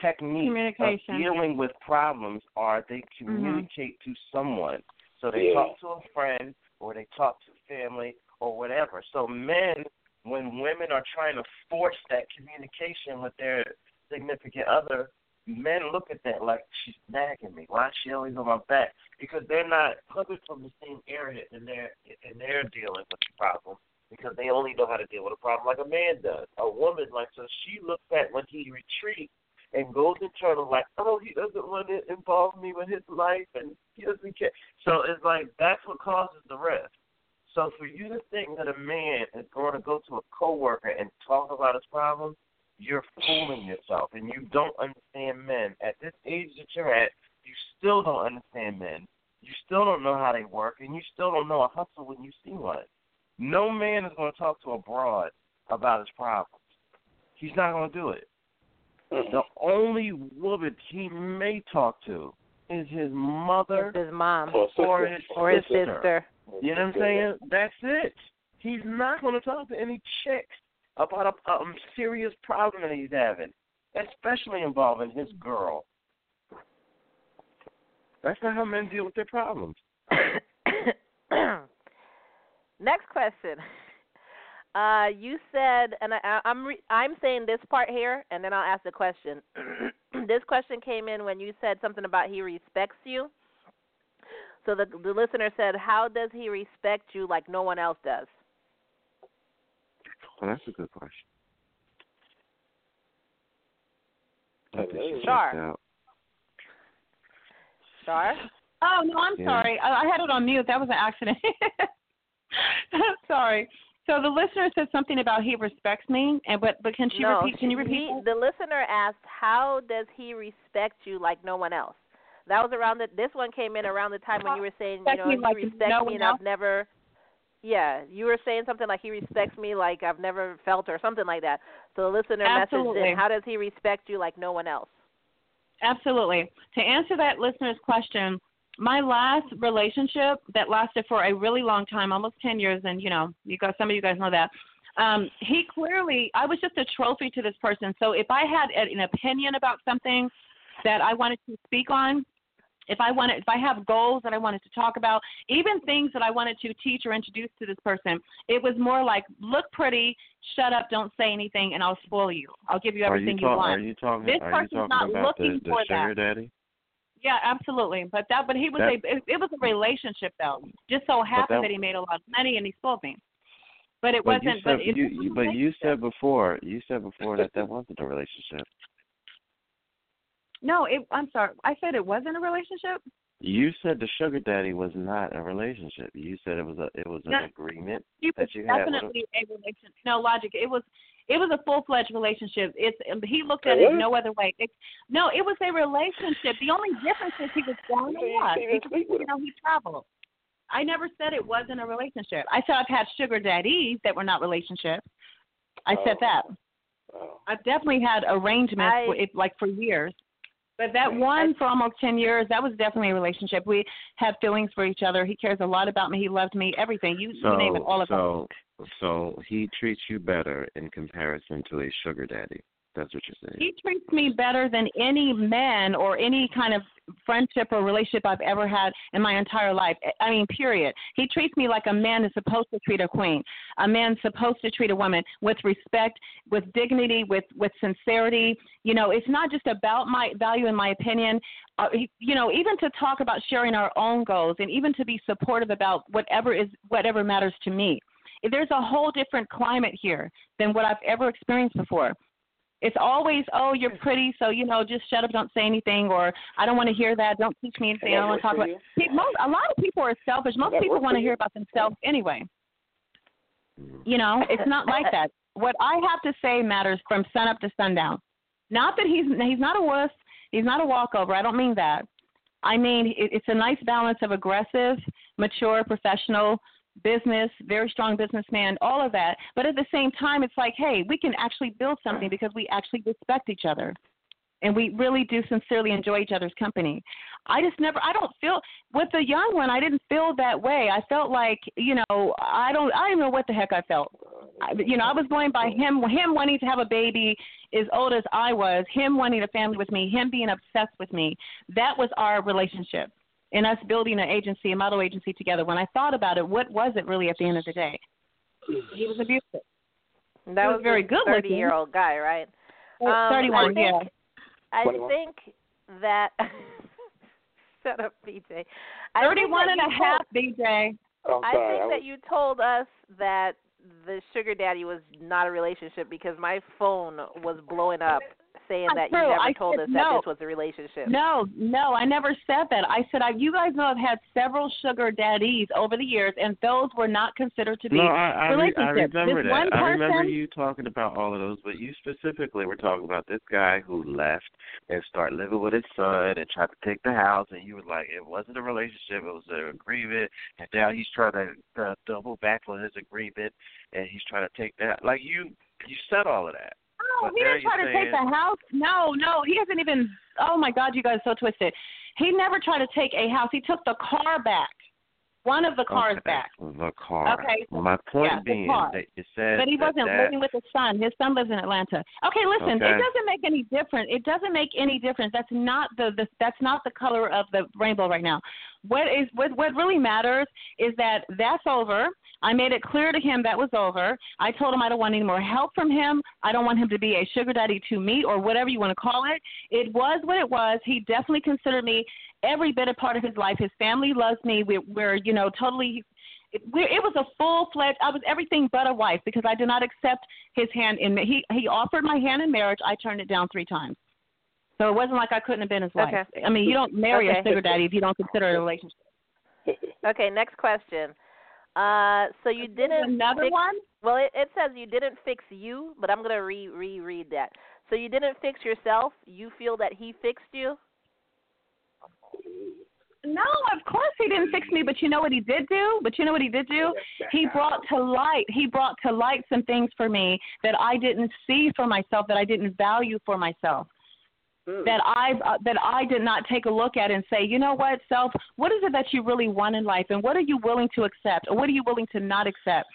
technique of dealing with problems are they mm-hmm. communicate to someone. So they Yeah. talk to a friend or they talk to family or whatever. So men when women are trying to force that communication with their significant other, men look at that like she's nagging me. Why is she always on my back? Because they're not coming from the same area and they're and they're dealing with the problem because they only know how to deal with a problem like a man does. A woman like so she looks at when he retreats and goes internal like, oh, he doesn't want to involve me with his life and he doesn't care. So it's like that's what causes the rift. So for you to think that a man is going to go to a coworker and talk about his problems, you're fooling yourself, and you don't understand men. At this age that you're at, you still don't understand men. You still don't know how they work, and you still don't know a hustle when you see one. No man is going to talk to a broad about his problems. He's not going to do it. The only woman he may talk to is his mother His mom Or or his or his sister. sister. You know what I'm saying? That's it. He's not going to talk to any chicks about a, serious problem that he's having, especially involving his girl. That's not how men deal with their problems. Next question. Uh, you said, and I, I'm re- I'm saying this part here, and then I'll ask the question. this question came in when you said something about he respects you. So the the listener said, "How does he respect you like no one else does?" Well, that's a good question. I think she Sure. Shar? Oh no, I'm Yeah. sorry. I, I had it on mute. That was an accident. sorry. So the listener said something about he respects me, and but but can she no, repeat? Can you repeat? he- the listener asked, "How does he respect you like no one else?" That was around the. This one came in around the time when you were saying, you know, he like respects no me one and else? I've never. Yeah, you were saying something like he respects me like I've never felt or something like that. So the listener messaged in, "How does he respect you like no one else?" Absolutely. To answer that listener's question, my last relationship that lasted for a really long time, almost 10 years, and you know, you guys, some of you guys know that. Um, he clearly, I was just a trophy to this person. So if I had an opinion about something that I wanted to speak on, if I wanted, if I have goals that I wanted to talk about, even things that I wanted to teach or introduce to this person, it was more like, look pretty, shut up, don't say anything, and I'll spoil you. I'll give you everything you, talk, want. are you talking? This are you person's not about the, looking the for that. daddy? Yeah, absolutely. But that, but he was That- a, it, it was a relationship though. Just so happened that- that, he made a lot of money and he spoiled me. But it But wasn't. you said but it, you, it was you but you said before you said before that that wasn't a relationship. No, it, I'm sorry. I said it wasn't a relationship. You said the sugar daddy was not a relationship. You said it was a it was an No. agreement It was that you had with definitely a relationship. No logic. It was. It was a full fledged relationship. It's he looked at It it no other way. It, no, it was a relationship. The only difference is he was gone a You lot. Because, sleep you know, he traveled. I never said it wasn't a relationship. I said I've had sugar daddies that were not relationships. I said Oh. that. Oh. I've definitely had arrangements, I- for it, like for years. But that one for almost ten years, that was definitely a relationship. We had feelings for each other. He cares a lot about me. He loved me. Everything you, So you name it, all of so so he treats you better in comparison to a sugar daddy. That's what you're saying. He treats me better than any man or any kind of friendship or relationship I've ever had in my entire life. I mean, period. He treats me like a man is supposed to treat a queen. A man's supposed to treat a woman with respect, with dignity, with with sincerity. You know, it's not just about my value and my opinion. Uh, you know, even to talk about sharing our own goals and even to be supportive about whatever is whatever matters to me. There's a whole different climate here than what I've ever experienced before. It's always, oh, you're pretty, so you know, just shut up, don't say anything, or I don't want to hear that, don't teach me anything, I don't want to talk about. for Pe- Most, a lot of people are selfish. Most people want to hear about themselves anyway. Mm. You know, it's not like that. What I have to say matters from sun up to sundown. Not that he's he's not a wuss, he's not a walkover. I don't mean that. I mean it, it's a nice balance of aggressive, mature, professional, business, very strong businessman, all of that. But at the same time, it's like, hey, we can actually build something because we actually respect each other. And we really do sincerely enjoy each other's company. I just never, I don't feel, with the young one, I didn't feel that way. I felt like, you know, I don't, I don't know what the heck I felt. I, you know, I was going by him, him wanting to have a baby as old as I was, him wanting a family with me, him being obsessed with me. That was our relationship and us building an agency, a model agency together. When I thought about it, what was it really at the end of the day? He was abusive. That was was very a good looking. thirty-year-old guy, right? Um, 31, I think, yeah. I 21. think that. Shut up, BJ. I think 31 that and a you half, BJ. Oh, I'm I sorry. think I was, that you told us that the sugar daddy was not a relationship because my phone was blowing up saying Not that true. you never I told said us that no. this was a relationship. No, no, I never said that. I said I, you guys know I've had several sugar daddies over the years, and those were not considered to be No, I I, re- I relationships. remember this that. One I person, remember you talking about all of those, but you specifically were talking about this guy who left and started living with his son and tried to take the house, and you were like, it wasn't a relationship, it was an agreement, and now he's trying to uh, double back on his agreement, and he's trying to take that. Like you, you said all of that. No, he didn't try to you're take the house. No, no, he hasn't even. Oh my God, you guys are so twisted. He never tried to take a house. He took the car back. One of the cars okay. back. The car. Okay, so- My point yeah, being that it says But he wasn't that, living with his son. His son lives in Atlanta. Okay, listen, Okay. it doesn't make any difference. It doesn't make any difference. That's not the, the that's not the color of the rainbow right now. What is what what really matters is that that's over. I made it clear to him that was over. I told him I don't want any more help from him. I don't want him to be a sugar daddy to me or whatever you want to call it. It was what it was. He definitely considered me every bit a part of his life. His family loves me. We're, we're you know totally it, we it was a full fledged. I was everything but a wife because I did not accept his hand in. He he offered my hand in marriage. I turned it down three times. So it wasn't like I couldn't have been his wife. Okay. I mean, you don't marry Okay. a sugar daddy if you don't consider it a relationship. Okay, next question. Uh, so you didn't Another fix, one? Well, it, it says you didn't fix you, but I'm gonna re reread that. So you didn't fix yourself. You feel that he fixed you. No, of course he didn't fix me, but you know what he did do? But you know what he did do? He brought to light. He brought to light some things for me that I didn't see for myself, that I didn't value for myself. That I uh, that I did not take a look at and say, you know what, self, what is it that you really want in life, and what are you willing to accept, or what are you willing to not accept?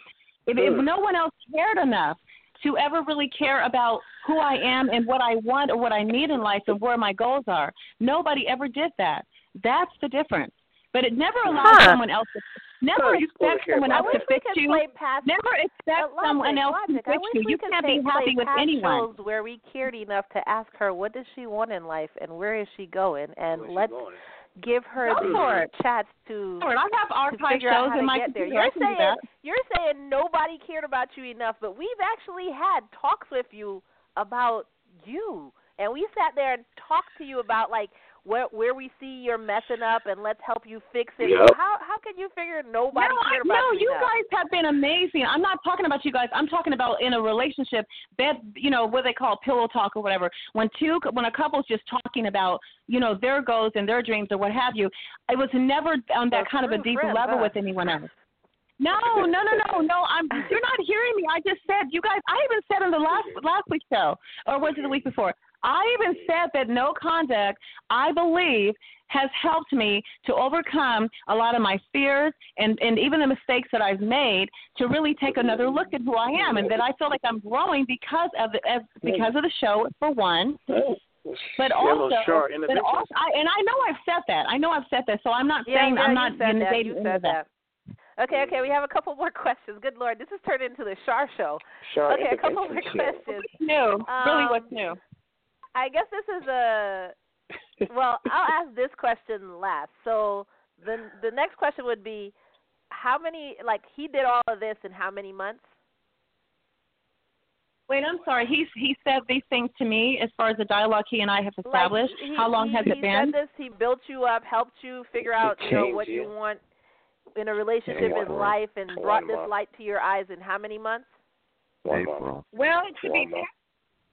If, if no one else cared enough to ever really care about who I am and what I want or what I need in life and where my goals are, nobody ever did that. That's the difference. But it never allows Huh. someone else to never Huh. expect someone else to fix you. Never expect someone else logic. to fix you. You can't be happy with past anyone. where we cared enough to ask her what does she want in life and where is she going, and let's give her Go the chance to. Lord, I have to archive shows how in my computer. You're saying you're saying nobody cared about you enough, but we've actually had talks with you about you, and we sat there and talked to you about like where where we see you're messing up, and let's help you fix it. Yep. How how can you figure nobody no, cared I, about no, you you enough? guys have been amazing. I'm not talking about you guys. I'm talking about in a relationship, bed, you know, what they call pillow talk or whatever. When two, when a couple's just talking about, you know, their goals and their dreams or what have you, it was never on that So kind of a deep friends, level huh? with anyone else. No, no, no, no, no. I'm. You're not hearing me. I just said you guys. I even said on the last last week's show, or was it the week before? I even said that no conduct. I believe has helped me to overcome a lot of my fears and and even the mistakes that I've made to really take another look at who I am and that I feel like I'm growing because of the as, because of the show for one. But also, sharp but also, I, and I know I've said that. I know I've said that. So I'm not Yeah, saying yeah, I'm you not said that. You said that. Okay, okay, we have a couple more questions. Good lord, this has turned into the Shar show. Shar okay, a couple more show. questions. What's new? really, Um, what's new? I guess this is a well, I'll ask this question last. So the the next question would be how many like he did all of this in how many months? Wait, I'm sorry. He he said these things to me as far as the dialogue he and I have established. Like, he, How long he, has he it been? Said this, he built you up, helped you figure out you know what you you. want in a relationship one in life and brought this month. light to your eyes in how many months? One month. April. Well, it should be month.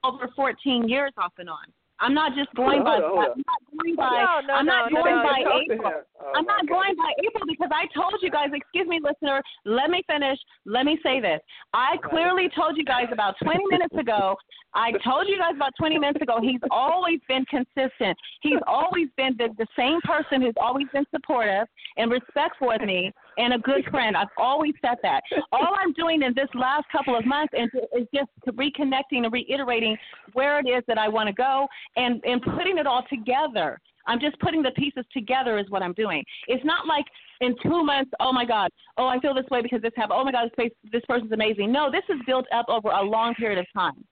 Over 14 years off and on. I'm not just going Hold by. on, hold. I'm not going by. No, no, I'm not no, no, going by you talk to April. Oh, I'm not God. going by April because I told you guys. Excuse me, listener. Let me finish. Let me say this. I clearly told you guys about 20 minutes ago. I told you guys about 20 minutes ago. He's always been consistent. He's always been the, the same person who's always been supportive and respectful with me and a good friend. I've always said that. All I'm doing in this last couple of months is, just reconnecting and reiterating where it is that I want to go and, and putting it all together. I'm just putting the pieces together is what I'm doing. It's not like in two months, oh my God, oh I feel this way because this happened. Oh my God, this, this person's amazing. No, this is built up over a long period of time.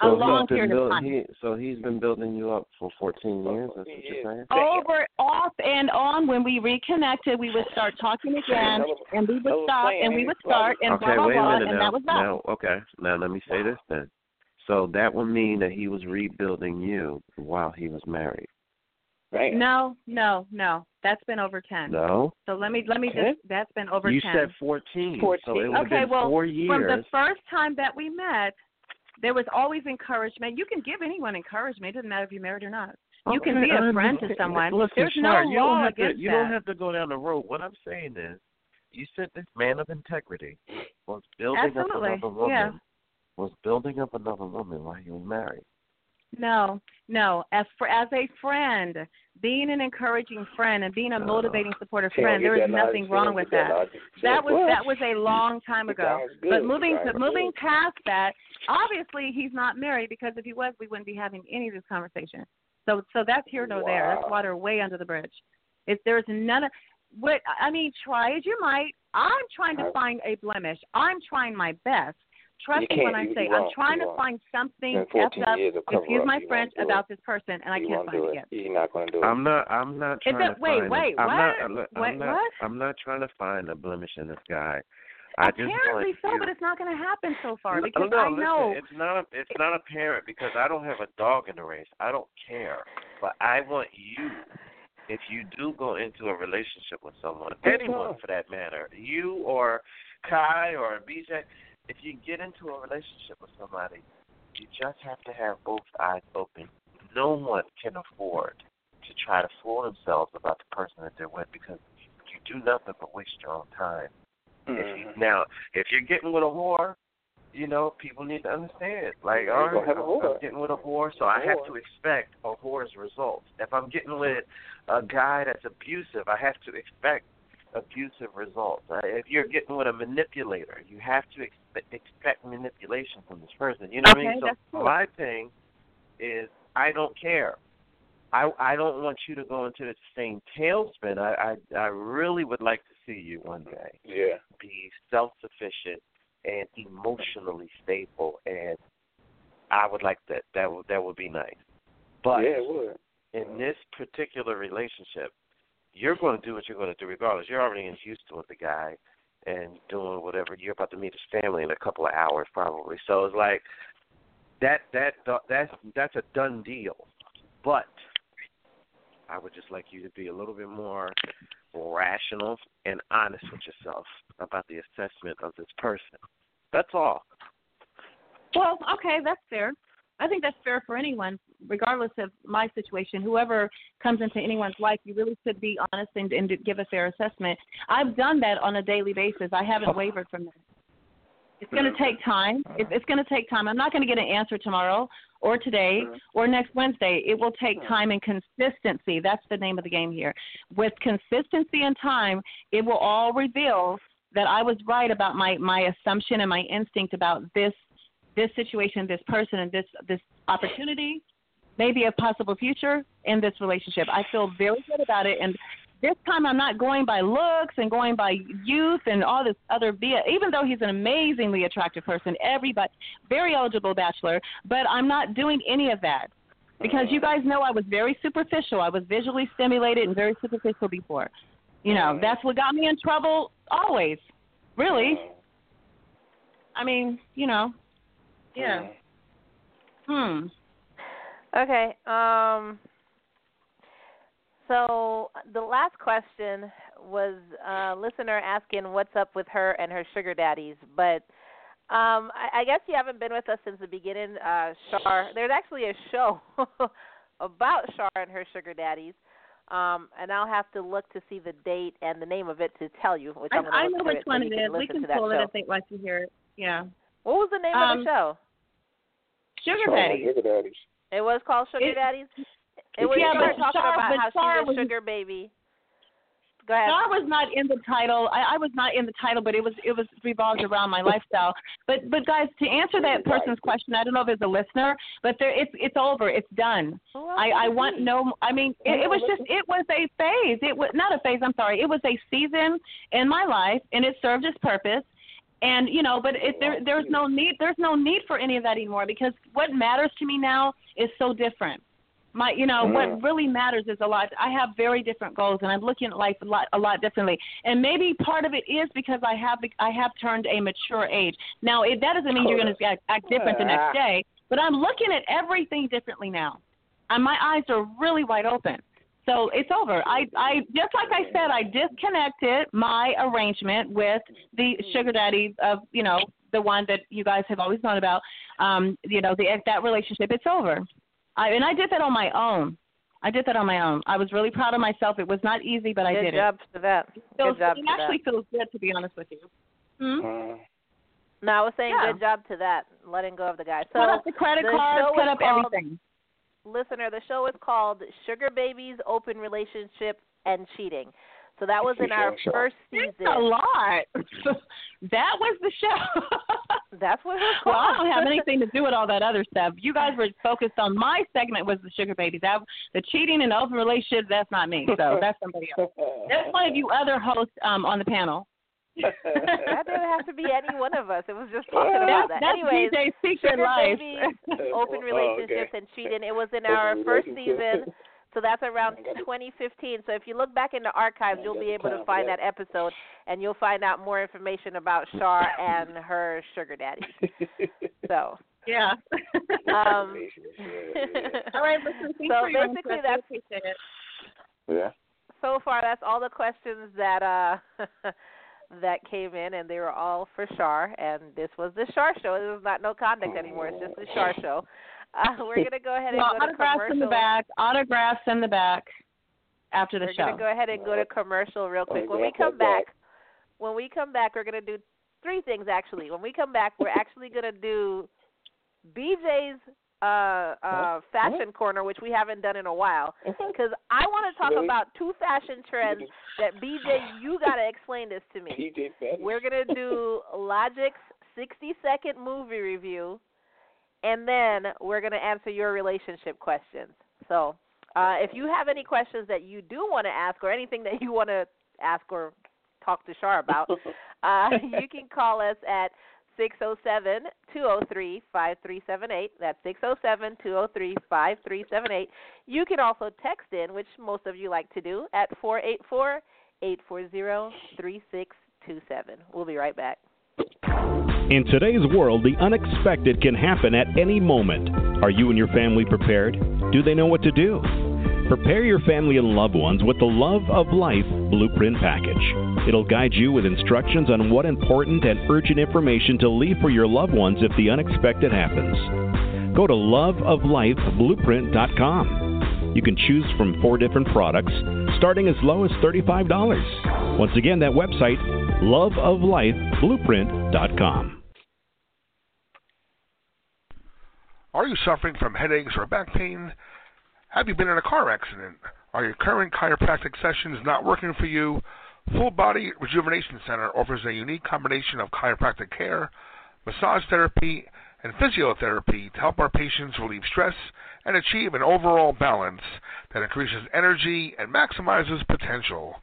A So long he's been of time. He, so he's been building you up for 14 years. That's what you're saying. Over, off, and on. When we reconnected, we would start talking again, and we would stop, and we would start, and okay, blah blah blah, and now. that was that. Now, okay. Now let me say this then. So that would mean that he was rebuilding you while he was married. Right. No, no, no. That's been over ten. No. So let me let me Ten? just. That's been over you ten. said 14. 14. So it okay, been well, four from the first time that we met, there was always encouragement. You can give anyone encouragement. It doesn't matter if you're married or not. You can be a friend to someone. Listen, There's no you don't law have to, You that. don't have to go down the road. What I'm saying is, you said this man of integrity was building Absolutely, up another woman. yeah. Was building up another woman while he was married. No, no. As for as a friend, being an encouraging friend and being a motivating, supportive friend, there is nothing wong with that that. knowledge. She That don't- was that was a long time ago. But moving to moving past that, obviously he's not married because if he was, we wouldn't be having any of this conversation. So so that's here no there. That's water way under the bridge. If there's none of what I mean, try as you might. I'm trying to find a blemish. I'm trying my best. Trust me when. I say you I'm trying to won't. find something effed up. years of cover Excuse my You French about this person, and I can't find it it. yet. You're not going to do it. I'm not. I'm not Is trying it- to wait, find. wait, I'm what? not. I'm Wait, not. what? I'm not trying to find a blemish in this guy. I Apparently want so, you. but it's not going to happen so far because no, I listen, know. it's not. It's not apparent because I don't have a dog in the race. I don't care, but I want you. If you do go into a relationship with someone, anyone for that matter, you or Kai or BJ, if you get into a relationship with somebody, you just have to have both eyes open. No one can afford to try to fool themselves about the person that they're with because you do nothing but waste your own time. If you, Mhm. now, if you're getting with a whore, you know, people need to understand. Like, all right, have a I'm, whore. I'm getting with a whore, so I have to expect a whore's results. If I'm getting with a guy that's abusive, I have to expect abusive results. Uh, if you're getting with a manipulator, you have to expect, expect manipulation from this person. You know what I mean? So cool. my thing is, I don't care. I I don't want you to go into the same tailspin. I I, I really would like to see you one day Yeah. be self sufficient and emotionally stable and I would like that. That would that would be nice. But yeah, it would. in this particular relationship, you're going to do what you're going to do regardless. You're already in Houston with the guy and doing whatever. You're about to meet his family in a couple of hours probably. So it's like that that that's that's a done deal. But I would just like you to be a little bit more rational and honest with yourself about the assessment of this person. That's all. Well, okay, that's fair. I think that's fair for anyone, regardless of my situation. Whoever comes into anyone's life, you really should be honest and, and give a fair assessment. I've done that on a daily basis. I haven't wavered from that. It's going to take time. It's, it's going to take time. I'm not going to get an answer tomorrow or today or next Wednesday. It will take time and consistency. That's the name of the game here. With consistency and time, it will all reveal that I was right about my my assumption and my instinct about this this situation, this person, and this this opportunity, maybe a possible future in this relationship. I feel very good about it, and this time I'm not going by looks and going by youth and all this other via. Even though he's an amazingly attractive person, everybody very eligible bachelor, but I'm not doing any of that because you guys know I was very superficial. I was visually stimulated and very superficial before. You know, that's what got me in trouble always. Really. I mean, you know. Yeah. Hmm. Okay. Um. So the last question was a listener asking what's up with her and her sugar daddies, but um, I, I guess you haven't been with us since the beginning, uh, Shar. There's actually a show about Shar and her sugar daddies, um, and I'll have to look to see the date and the name of it to tell you. Which I, I'm I know which it one it. We listen can pull show. it if they'd like to hear it. Yeah. What was the name Um, of the show? Sugar Sure, daddies. Sugar daddies. It was called Sugar It- Daddies. It was Yeah, but talking Shar- about but how Shar she's a was- sugar baby. Go ahead. Shar was not in the title. I, I was not in the title, but it was it was revolved around my lifestyle. But but guys, to answer that person's question, I don't know if it's a listener, but there it's it's over. It's done. Oh, I I want no. I mean, it, it was just it was a phase. It was not a phase. I'm sorry. It was a season in my life, and it served its purpose. And you know, but it, there there's no need there's no need for any of that anymore because what matters to me now is so different. My you know Mhm. what really matters is a lot. I have very different goals, and I'm looking at life a lot a lot differently. And maybe part of it is because I have I have turned a mature age. Now it, that doesn't mean you're going to act, act different the next day, but I'm looking at everything differently now, and my eyes are really wide open. So it's over. I, I just like I said, I disconnected my arrangement with the sugar daddy of you know the one that you guys have always known about. Um, you know the that relationship. It's over. I and I did that on my own. I did that on my own. I was really proud of myself. It was not easy, but I Good did job for that. it. Good job it that. actually feels good to be honest with you. Hmm? Mm. No, I was saying Yeah. good job to that, letting go of the guy. So cut up the credit the cards, cut up called- everything. Listener, the show is called Sugar Babies, Open Relationship, and Cheating. So that was in our Sure. first season. It's a lot. that was the show. That's what it was well, called. I don't have anything to do with all that other stuff. You guys were focused on my segment was the sugar babies. That the cheating and open relationships. That's not me. So that's somebody else. That's one of you other hosts um, on the panel. that didn't have to be any one of us. It was just talking about That's, that. that's Anyways, DJ's secret Sugar life. Babies, Open Oh, Relationships, okay. and Cheating. It was in our first season. So that's around I got it. 2015. So if you look back in the archives, you'll be able to find that. that episode, and you'll find out more information about Shar and her sugar daddy. So, Yeah. um, all right, listen. So for basically that's- We appreciate it. yeah. so far that's all the questions that uh that came in and they were all for Shar and this was the Shar show. This is not no conduct anymore. It's just the Shar show. Uh, we're gonna go ahead and Well, go to autographs commercial. in the back. Autographs in the back. After the show. we're gonna go ahead and go to commercial real quick. When we come back, when we come back, we're gonna do three things actually. When we come back, we're actually gonna do BJ's uh uh fashion corner, which we haven't done in a while, because I want to talk Really? about two fashion trends that BJ, you gotta explain this to me. We're gonna do Logic's 60 second movie review, and then we're gonna answer your relationship questions. So, uh, if you have any questions that you do want to ask, or anything that you want to ask or talk to Shar about, uh, you can call us at 607-203-5378. That's 607-203-5378. You can also text in, which most of you like to do, at 484-840-3627. We'll be right back. In today's world, the unexpected can happen at any moment. Are you and your family prepared? Do they know what to do? Prepare your family and loved ones with the Love of Life Blueprint Package. It'll guide you with instructions on what important and urgent information to leave for your loved ones if the unexpected happens. Go to loveoflifeblueprint.com. You can choose from four different products, starting as low as $35. Once again, that website, loveoflifeblueprint.com. Are you suffering from headaches or back pain? Have you been in a car accident? Are your current chiropractic sessions not working for you? Full Body Rejuvenation Center offers a unique combination of chiropractic care, massage therapy, and physiotherapy to help our patients relieve stress and achieve an overall balance that increases energy and maximizes potential.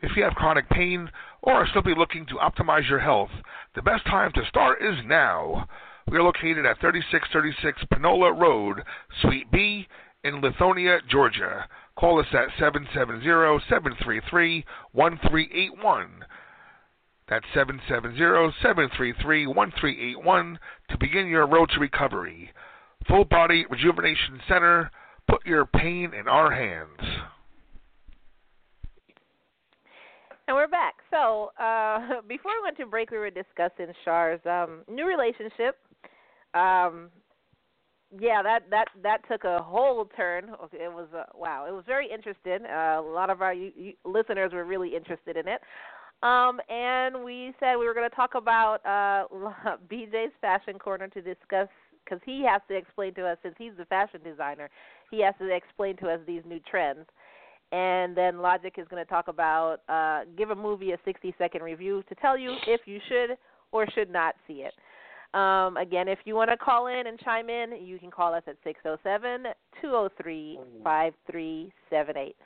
If you have chronic pain or are simply looking to optimize your health, the best time to start is now. We are located at 3636 Panola Road, Suite B, in Lithonia, Georgia. Call us at 770-733-1381. That's 770-733-1381 to begin your road to recovery. Full Body Rejuvenation Center. Put your pain in our hands. And we're back. So uh, before we went to break, we were discussing Shar's um, new relationship. Um, yeah, that that that took a whole turn. It was uh, wow. It was very interesting. Uh, a lot of our you, you, listeners were really interested in it. Um, and we said we were going to talk about uh, BJ's fashion corner to discuss because he has to explain to us since he's the fashion designer. He has to explain to us these new trends. And then Logic is going to talk about uh, give a movie a 60 second review to tell you if you should or should not see it. Um, again, if you want to call in and chime in, you can call us at 607 203 5378.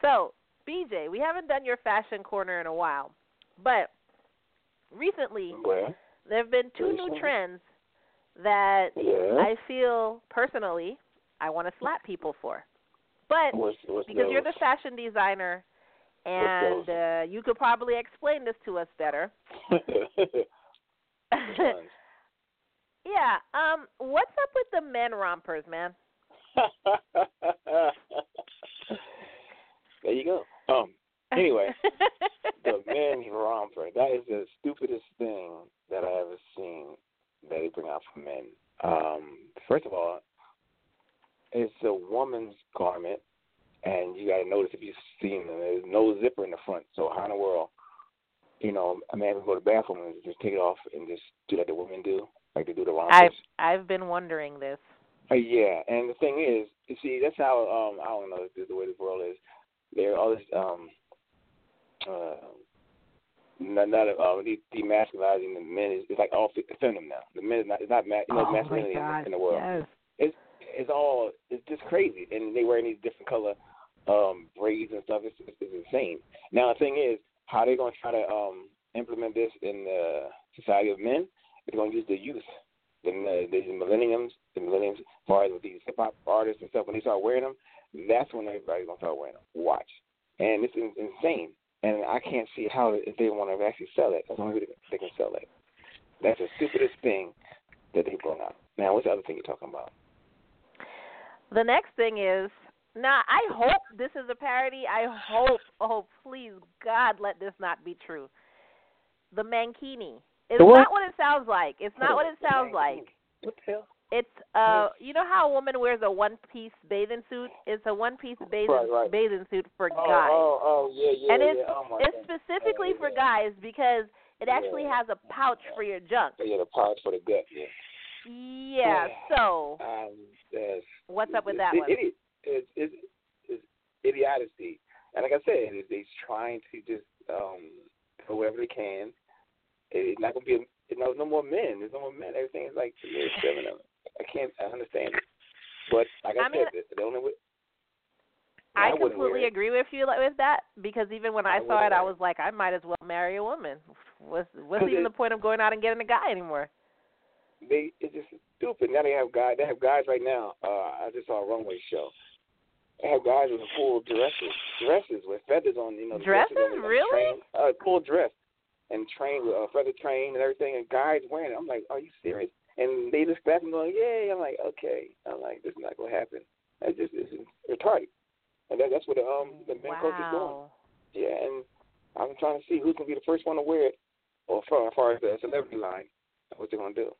So, BJ, we haven't done your fashion corner in a while, but recently Well, there have been two new trends that Yeah. I feel personally I want to slap people for. But what's, what's because you're the fashion designer and uh, you could probably explain this to us better. yeah. Um. What's up with the men rompers, man? there you go. Um. Anyway, the men romper. That is the stupidest thing that I ever seen that they bring out for men. Um. First of all, it's a woman's garment, and you got to notice if you've seen them. There's no zipper in the front. So how in the world, you know, a man can go to the bathroom and just take it off and just do like the women do, like they do the rompers. I've I've been wondering this. Uh, yeah, and the thing is, you see, that's how um I don't know the, the way this world is. There are all this um uh not, not uh, de- demasculizing the men is it's like all fe- feminine now. The men is not it's not ma- you know oh masculinity in, in the world. Yes. It's it's all it's just crazy, and they wearing these different color um braids and stuff. It's, it's, it's insane. Now the thing is, how they're gonna try to um implement this in the society of men? They're gonna use the youth, the the, the millenniums, the millenniums, as far as these hip hop artists and stuff. When they start wearing them, that's when everybody's gonna start wearing them. Watch, and it's in, insane. And I can't see how if they want to actually sell it. That's the only way they can sell it. That's the stupidest thing that they brought out. Now, what's the other thing you're talking about? The next thing is now I hope this is a parody. I hope, oh please God, let this not be true. The mankini. It's what? not what it sounds like. It's not what it sounds like. What the hell? It's uh, you know how a woman wears a one-piece bathing suit? It's a one-piece bathing Right, right. bathing suit for Oh, guys. oh, oh, yeah, yeah, and it's yeah. Oh it's God. specifically Oh, for guys because it actually Yeah. has a pouch for your junk. Yeah, the pouch for the gut. Yeah. Yeah. So Um, yes. what's up with it's, that it, one? It, it's, it's, it's idiocy. And like I said, it, they're trying to just um go wherever they can. It, it's not gonna be a, know, no more men. There's no more men. Everything is like it's feminine. I can't. I understand it. But like I, I mean, said, the, the only way. I, wouldn't completely agree with you with that because even when I, I saw it, I was like, I might as well marry a woman. What's what's even the point of going out and getting a guy anymore? They it's just stupid. Now they have guys. They have guys right now. Uh, I just saw a runway show. They have guys with full dresses, dresses with feathers on. You know, the Dresses? on Really? Train, uh, full dress and train with a uh, feather train and everything. And guys wearing it. I'm like, are you serious? And they just laughing, going, "Yay!" I'm like, okay. I'm like, this is not gonna happen. That's just it's retarded. And that, that's what the um the men culture is doing. Yeah, and I'm trying to see who's gonna be the first one to wear it, or far, as far as the celebrity line, what they're gonna do.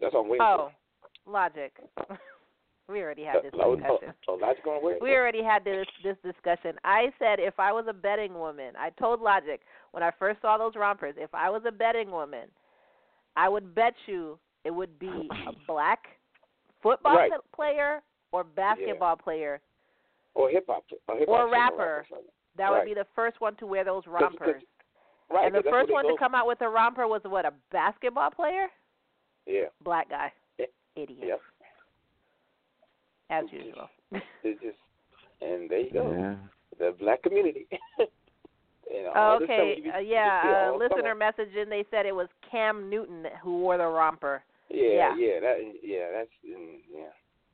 That's what I'm waiting for. Oh, logic. we already had this discussion. Logic gonna wear. We already had this this discussion. I said if I was a betting woman, I told Logic when I first saw those rompers, if I was a betting woman, I would bet you it would be a black football Right. player or basketball player or hip hop, or hip or hop singer, rapper. that Right. would be the first one to wear those 'Cause- 'cause- rompers. Right, and the first one to come out with a romper was what a basketball player, Yeah. black guy, Yeah. idiot Yep. As usual. It's just, and there you go. Yeah. The black community. and Oh, all this stuff okay. you be- Uh, yeah, a listener summer. message in. They said it was Cam Newton who wore the romper. Yeah, yeah. yeah, that, yeah, that's, mm, yeah.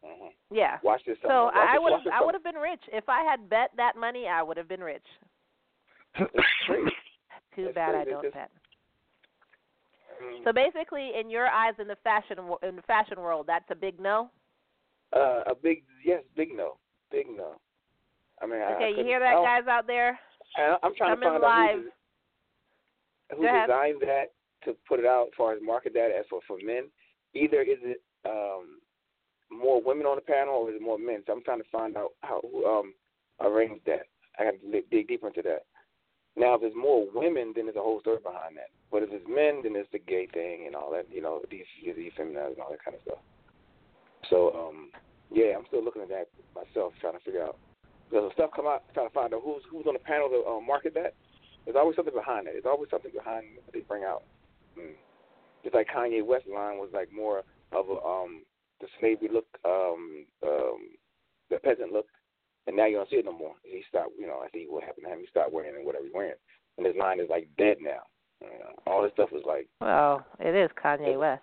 hmm Yeah. Watch this. So summer. Watch I would watch have this I would have been rich if I had bet that money. I would have been rich. Too That's bad I don't It's bet. Mm. So basically, in your eyes, in the fashion wo- in the fashion world, that's a big no. Uh, a big yes, big no, big no. I mean, I- I Okay, you hear that, guys out there? I, I'm trying Coming to find live. out who, who ahead. designed that to put it out as far as market that as for for men. Either is it um, more women on the panel or is it more men? So I'm trying to find out how who um, arranged that. I got to dig deeper into that. Now, if there's more women, then there's a whole story behind that. But if it's men, then it's the gay thing and all that, you know, these these feminized and all that kind of stuff. So, um, yeah, I'm still looking at that myself, trying to figure out. Because when stuff come out, trying to find out who's who's on the panel to uh, market that. There's always something behind it. There's always something behind what they bring out. Mm. Just like Kanye West line was like more of a um the slavery look, um, um, the peasant look, and now you don't see it no more. He stopped, you know, I think what happened to him. He stopped wearing it, whatever he's wearing, and his line is like dead now. You know, all this stuff was like, Well, it is Kanye West.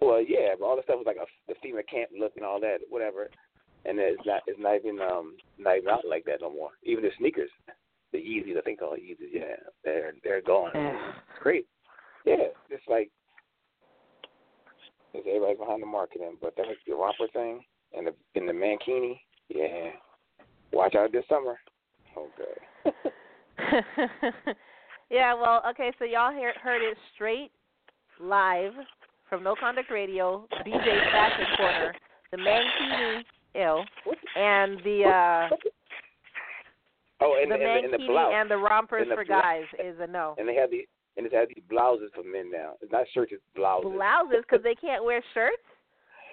Well, yeah, but all the stuff was like a the female camp look and all that, whatever. And it's not it's not even um not even out like that no more. Even the sneakers, the Yeezys, I think called Yeezys, yeah, they're they're gone. It's great. Yeah, it's like it's everybody behind the marketing, but that the romper thing and the and the mankini, yeah. Watch out this summer. Okay. yeah, well, okay, so y'all hear, heard it straight live from No Conduct Radio, BJ Fashion Corner, the Mankini ill, and the uh Oh, and the and, and the blouse and the rompers and the for blo- guys is a no. and they have the and it has these blouses for men now. It's not shirts, it's blouses. Blouses because they can't wear shirts.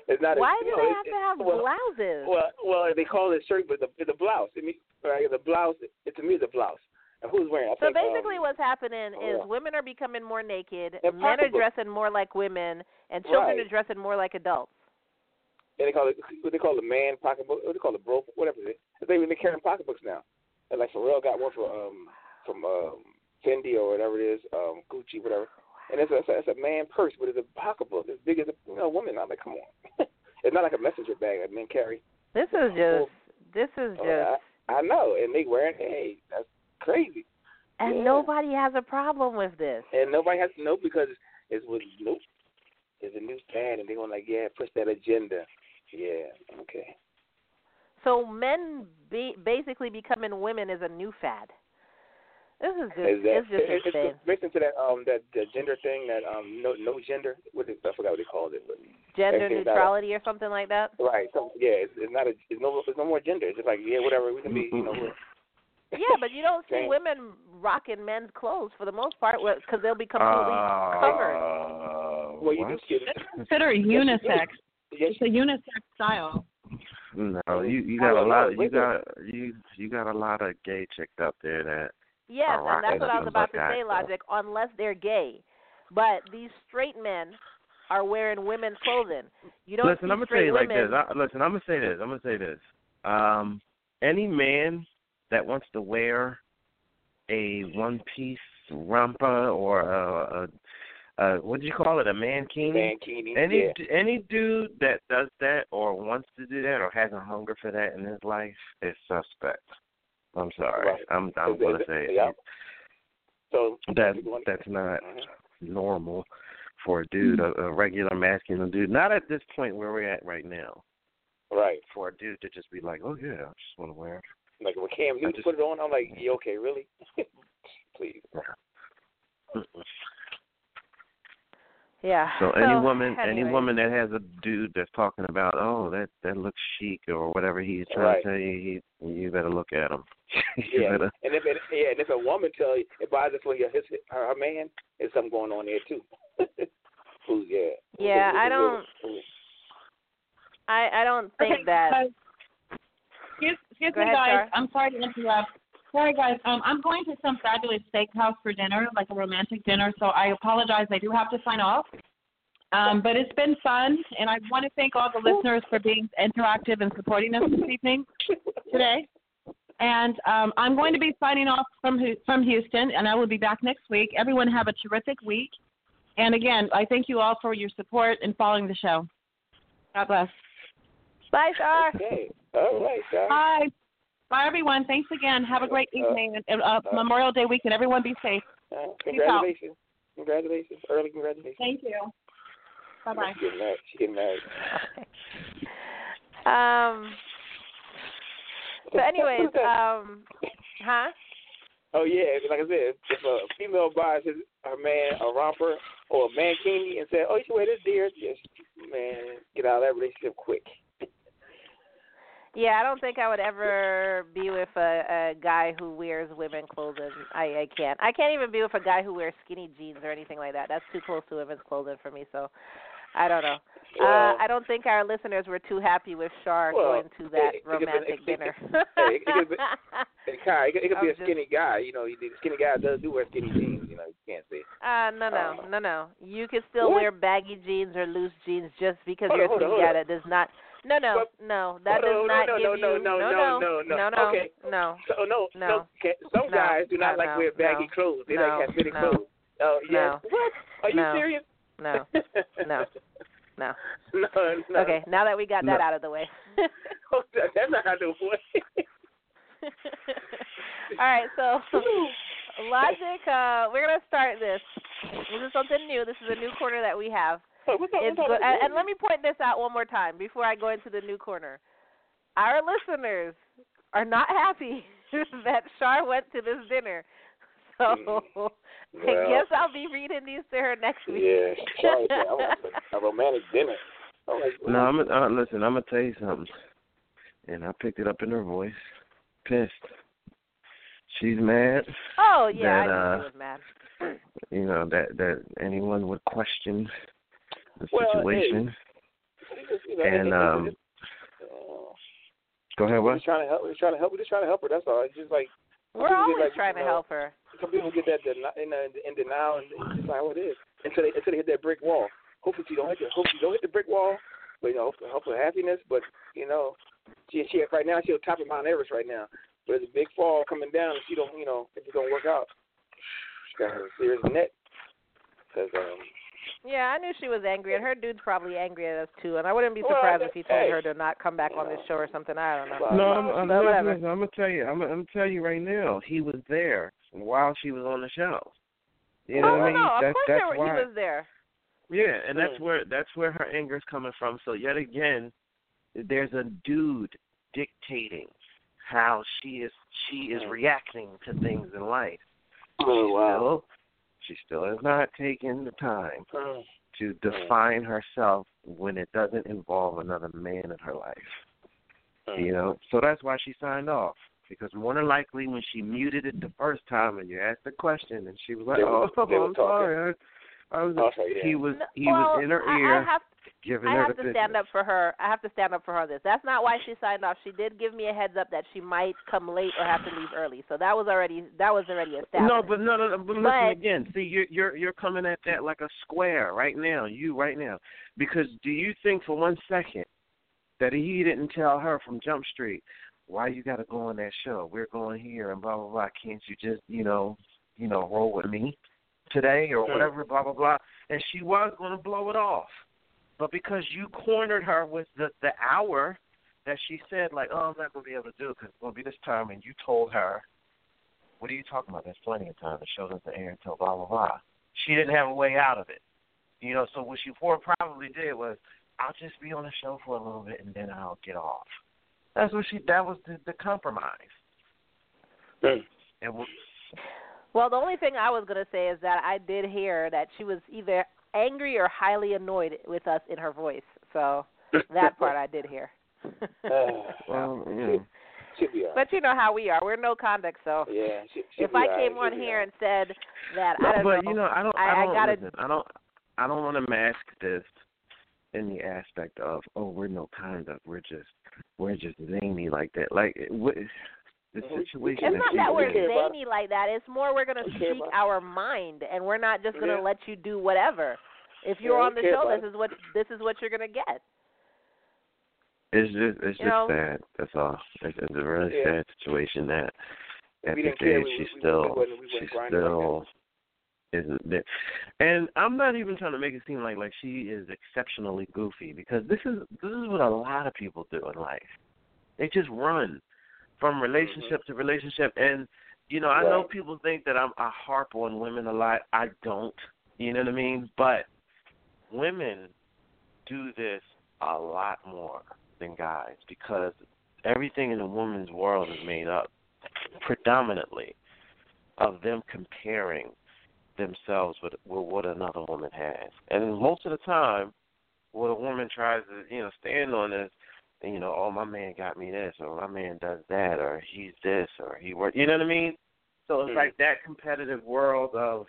it's not. Why a, do know, they have it- to have well, blouses? Well, well, they call it shirt, but the it's a blouse. I mean, right, the blouse. It, to me, it's a blouse. And who's wearing? I So think, um, basically, what's happening oh, is yeah. women are becoming more naked, They're men are dressing more like women, and children Right. are dressing more like adults. and they call it what they call it, man pocketbook. What they call it, bro? Whatever it is. They they carrying pocketbooks now. And like Pharrell got one for um from um Fendi or whatever it is, um Gucci, whatever. And it's a it's a, it's a man purse, but it's a pocketbook as big as a you know, woman. I'm like, come on. it's not like a messenger bag that men carry. This is just, this is Oh, just, I, I know, and they wearing hey, that's crazy. and yeah. nobody has a problem with this. And nobody has to know because it's with nope. It's a new fad, and they want like yeah, push that agenda. Yeah, okay. So men be, basically becoming women is a new fad. This is just, Is that, it's just it- insane. it's based into that um that the gender thing that um no no gender what is, I forgot what they called it but Gender everything's not a- neutrality or something like that. right so yeah it's, it's not a it's no it's no more gender it's just like yeah whatever we can be you know we're- Yeah, but you don't see Same. women rocking men's clothes for the most part because they'll be completely covered. Uh, well you what? do see Consider unisex. It's a unisex style. No, you you got a don't lot. You got you you got a lot of gay chicks out there that Yes, are and that's what I was some about to butt say, guys, Logic, unless they're gay. But these straight men are wearing women's clothing. You don't listen, see I'm gonna tell straight you like this. I, listen, I'm gonna say this. I'm gonna say this. Um, any man that wants to wear a one piece romper or a, a, a what do you call it, a mankini? mankini Any yeah any dude that does that or wants to do that or has a hunger for that in his life is suspect. I'm sorry. Right. I'm I'm gonna it- say it. yeah. so That that's not Mhm. normal for a dude, a, a regular masculine dude. Not at this point where we're at right now. right For a dude to just be like, oh yeah, I just want to wear. It. like when Cam I Newton just- put it on I'm like you okay really please yeah. So any woman, any woman that has a dude that's talking about, oh that that looks chic or whatever he's trying Right. to tell you, he, you better look at him. yeah better. and if it, yeah and if a woman tell you it bothers for his her, her man there's something going on there too Who's yeah Yeah, Who's- I don't. who's- I I don't think Okay, that. guys. Excuse, excuse Go me, ahead, guys. Shar. I'm sorry to interrupt. Sorry, guys. Um, I'm going to some fabulous steakhouse for dinner, like a romantic dinner. So I apologize. I do have to sign off. Um, but it's been fun, and I want to thank all the listeners for being interactive and supporting us this evening, today. And um, I'm going to be signing off from from Houston, and I will be back next week. Everyone have a terrific week. And again, I thank you all for your support and following the show. God bless. Bye, Shar. okay all right guys. Bye. Bye, everyone. Thanks again. Have a great Uh, evening and uh, Memorial Day weekend. Everyone be safe. Uh, congratulations congratulations early congratulations Thank you. Bye bye. She getting married. She getting married. Um. So, anyways, um, huh? Oh yeah, like I said, if a female buys his her man a romper or a mankini and said, "Oh, you should wear this, dear," just man, get out of that relationship quick. Yeah, I don't think I would ever be with a, a guy who wears women clothing. I I can't. I can't even be with a guy who wears skinny jeans or anything like that. That's too close to women's clothing for me. So, I don't know. Well, uh, I don't think our listeners were too happy with Shar Well, going to that it- it romantic it- dinner. hey, it could be- it could, be a just- skinny guy. You know, the skinny guy does do wear skinny jeans. You know, you can't say. Uh, no, no, no, no. You can still What? wear baggy jeans or loose jeans just because Hold you're on, hold yeah, that does not. No, no, But- no. That does not no, give no, you. no, no, no, no, no, no, no, no. Okay. no. So no, No. some No, guys do not no, like no, wear baggy no, clothes. They no, like have fitted no, clothes. Oh yeah. no, What? Are you no, serious? No, no, no. no, no. Okay, now that we got that out of the way. That's not how to way. All right, so logic. Uh, we're gonna start this. This is something new. This is a new corner that we have. What's up, It's what's up, and, and let me point this out one more time before I go into the new corner. Our listeners are not happy that Shar went to this dinner. So I Mm. Guess I'll be reading these to her next week. Yeah, sorry, I want a, a romantic dinner. I'm like, No, I'm uh, listen. I'm gonna tell you something, and I picked it up in her voice. Pissed. She's mad. oh yeah, that, I uh, she was mad. You know that that anyone would question the Well, hey, situation. just, you know, and it- it- um, it- uh, go ahead. we're What? just trying to help. We're trying to help. We're just trying to help her. That's all. It's just like We're always like, trying you to know, help her. Some people get that deni- in, uh, in denial, and it's just not how it is until they until they hit that brick wall. Hopefully, she don't hit the, hopefully she don't hit the brick wall. But you know, hopefully, hopefully happiness. But you know, she she right now she's on top of Mount Everest right now. But there's a big fall coming down. If she don't, you know, if it don't work out, she got a serious net. Cause um, Yeah, I knew she was angry, and her dude's probably angry at us too. And I wouldn't be Well, surprised if he told hey. her to not come back on this show or something. I don't know. No, I'm, I'm, But whatever. listen, I'm gonna tell you. I'm, I'm gonna tell you right now. He was there while she was on the show. You know oh, what I mean? no, of that's course that's there, why. he was there. Yeah, and that's Mm. where that's where her anger's coming from. So yet again, there's a dude dictating how she is she is reacting to things in life. Oh wow. She still, has not taken the time Mm. to define herself when it doesn't involve another man in her life. You know, so that's why she signed off. Because more than likely, when she muted it the first time and you asked the question, and she was like, were- "Oh, I'm sorry," I, I was. Sorry, yeah. He was. He well, was in her I, ear, I have, giving I her have the to business. stand up for her. I have to stand up for her on this. That's not why she signed off. She did give me a heads up that she might come late or have to leave early. So that was already that was already established. No, but no, no, no. But listen But- again. See, you're you're you're coming at that like a square right now. You right now, because do you think for one second that he didn't tell her from Jump Street why you got to go on that show? We're going here and blah blah blah. Can't you just you know you know roll with me today or whatever? Blah blah blah. And she was going to blow it off, but because you cornered her with the the hour that she said like, oh, I'm not going to be able to do it because it's going to be this time, and you told her what are you talking about? There's plenty of time. The show doesn't air until blah blah blah. She didn't have a way out of it, you know. So what she probably did was, I'll just be on the show for a little bit and then I'll get off. That's what she. That was the, the compromise. Hmm. And w- Well, the only thing I was going to say is that I did hear that she was either angry or highly annoyed with us in her voice. So that part I did hear. Uh, well, yeah. Should be all right. But you know how we are. We're no conduct, so Yeah, she, she'll if I came She'll on here and said that No, I don't but know, you know, I don't. I, I don't. gotta. listen, I don't. I don't want to mask this in the aspect of, oh, we're no conduct. We're just, we're just zany like that. Like it- what, the situation. It's not that we're in. zany like that. It's more we're going to care speak our mind, and we're not just going to Yeah. let you do whatever. If you're Yeah, on the show, this is what this is what you're going to get. It's just it's You just know? sad. That's all. It's, it's a really Yeah. sad situation that at we this age we- she we- we still wouldn't- she wouldn't grind her like still isn't there. And I'm not even trying to make it seem like like she is exceptionally goofy because this is this is what a lot of people do in life. They just run from mm-hmm. relationship to relationship and you know, I know people think that I'm I harp on women a lot. I don't. You know what I mean? But women do this a lot more than guys because everything in a woman's world is made up predominantly of them comparing themselves with, with what another woman has. And most of the time, what a woman tries to, you know, stand on is, you know, oh, my man got me this, or my man does that, or he's this, or he works. You know what I mean? So it's Mhm. like that competitive world of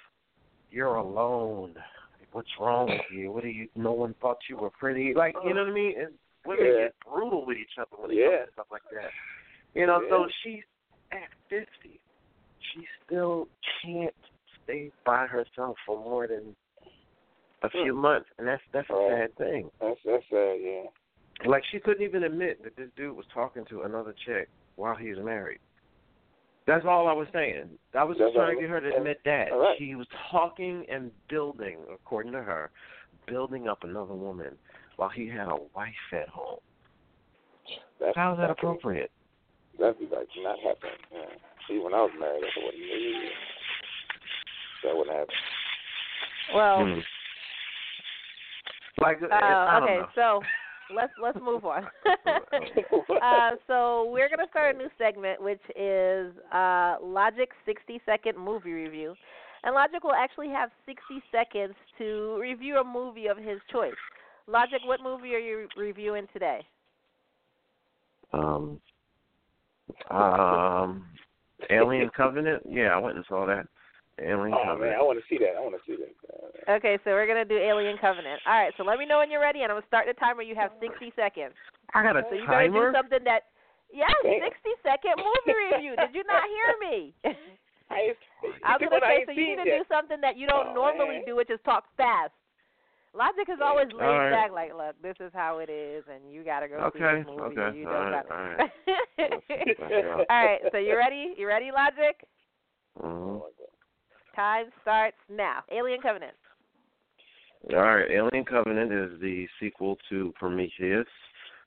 you're alone. What's wrong with you? What do you? No one thought you were pretty. Like you know what I mean? And women Yeah. get brutal with each other when it Yeah. comes to stuff like that. You know, so she's at fifty. She still can't stay by herself for more than a few months, and that's that's a Right. sad thing. That's that's sad, yeah. Like she couldn't even admit that this dude was talking to another chick while he was married. That's all I was saying. I was just That's trying all- to get her to admit that. all right. She was talking and building, according to her, building up another woman while he had a wife at home. That's, How is that appropriate? That'd be like not happening. Yeah. See, when I was married, that wouldn't. Yeah. That wouldn't happen. Well, Hmm. Like, uh, I don't okay, know. so let's let's move on. uh, so we're gonna start a new segment, which is uh, Logic 60 second movie review, and Logic will actually have 60 seconds to review a movie of his choice. Logic, what movie are you reviewing today? Um, um, Alien Covenant. Yeah, I went and saw that. Alien Oh Covenant. man, I want to see that. I want to see that. Okay, so we're gonna do Alien Covenant. All right, so let me know when you're ready, and I'm gonna start the timer. You have 60 seconds. I got a So you better do something that. Yes, Damn. 60 second movie review. Did you not hear me? I, I was you gonna what I say, so you need to yet. do something that you don't Oh, normally man. do, which is talk fast. Logic is always laid All right. back, like, look, this is how it is, and you gotta go see Okay, this movie. okay, you all don't right, gotta. all right. all right, so you ready? You ready, Logic? Mhm. Time starts now. Alien Covenant. All right, Alien Covenant is the sequel to Prometheus.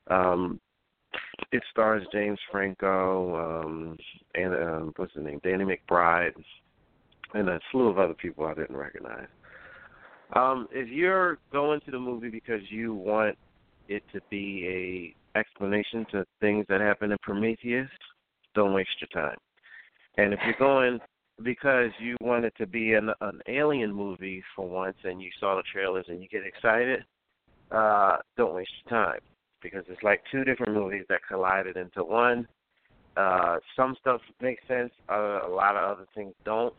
Um, it stars James Franco um, and um, what's his name, Danny McBride, and a slew of other people I didn't recognize. Um, if you're going to the movie because you want it to be a explanation to things that happen in Prometheus, don't waste your time. And if you're going because you want it to be an, an alien movie for once and you saw the trailers and you get excited, uh, don't waste your time because it's like two different movies that collided into one. Uh, some stuff makes sense, uh, a lot of other things don't.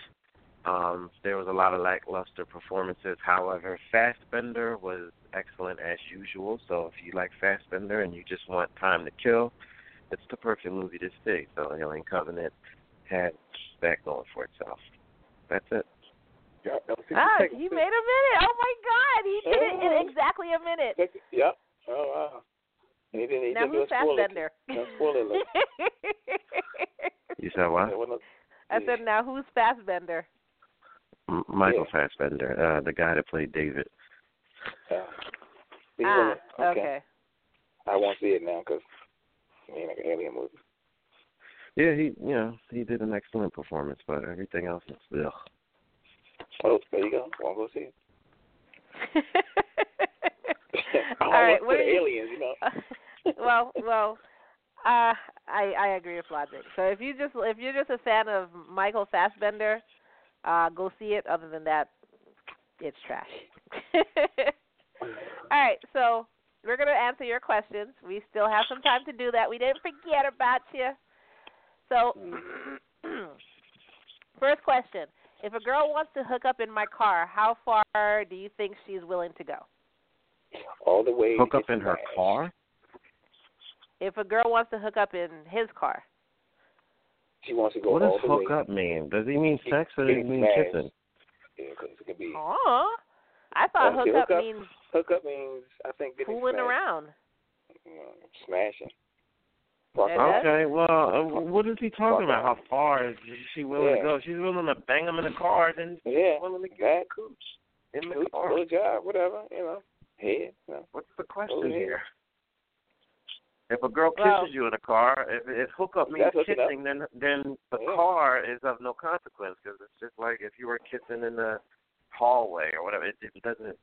Um, there was a lot of lackluster performances. However, Fassbender was excellent as usual. So if you like Fassbender and you just want time to kill, it's the perfect movie to see. So Alien Covenant had that going for itself. That's it. Yeah, that was 60 Ah, seconds. he made a minute. Oh my God, he did it in exactly a minute. Yep. Oh wow. And he didn't. He Now didn't who's a spoiler. Fassbender? No spoiler alert. You said what? I said, now who's Fassbender? M- Michael Fassbender, uh, the guy that played David. uh, Ah, wasn't- okay. I won't see it now because I mean like an alien movie. Yeah, he you know he did an excellent performance, but everything else is ugh. Oh, there you go. Won't go see it. I All won't right, look what are you- aliens, you know. well, well, uh, I I agree with Logic. So if you just if you're just a fan of Michael Fassbender, uh, go see it. Other than that, it's trash. All right, so we're gonna answer your questions. We still have some time to do that. We didn't forget about you. So, mm. first question: If a girl wants to hook up in my car, how far do you think she's willing to go? All the way. Hook up in her smashed. car? If a girl wants to hook up in his car, She wants to go What all does the hook way. up mean? Does he mean sex or does he mean smashed. kissing? Yeah, 'cause it could be. oh, I thought Okay, hook up hook up. means Hook up means I think getting fooling smashed. around. You know, smashing. Okay, well, uh, what is he talking about? How far is she willing to go? She's willing to bang him in the car, then she's Yeah. willing to get That the cooch in the good, car. job, whatever, you know. Head, you know. What's the question here? If a girl kisses Well- you in a car, if, if hookup means kissing, then then the Yeah. car is of no consequence because it's just like if you were kissing in the hallway or whatever. It, it doesn't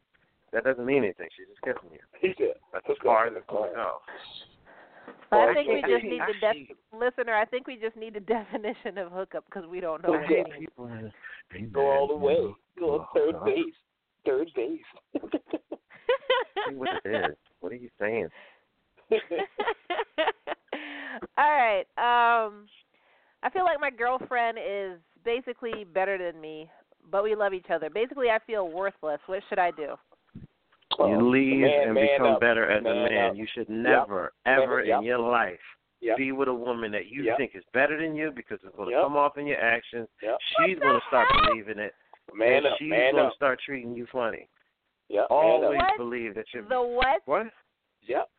that doesn't mean anything. She's just kissing you. He said, That's as hook far up as in the car. So I Well, think we just need the def- listener. I think we just need the definition of hookup because we don't know. I what hate it means. people they Go all the way. Go on Oh, third God. base. Third base. See what it is. What are you saying? All right. Um, I feel like my girlfriend is basically better than me, but we love each other. Basically, I feel worthless. What should I do? You leave man- and man become up. better as a Man man. up. You should never, Man ever. Yep. in your life Yep. be with a woman that you Yep. think is better than you because it's going to Yep. come off in your actions. Yep. She's going to start believing it, Man and up. she's Man going up. to start treating you funny. Yep. Always What? believe that you're The what? what? Yep.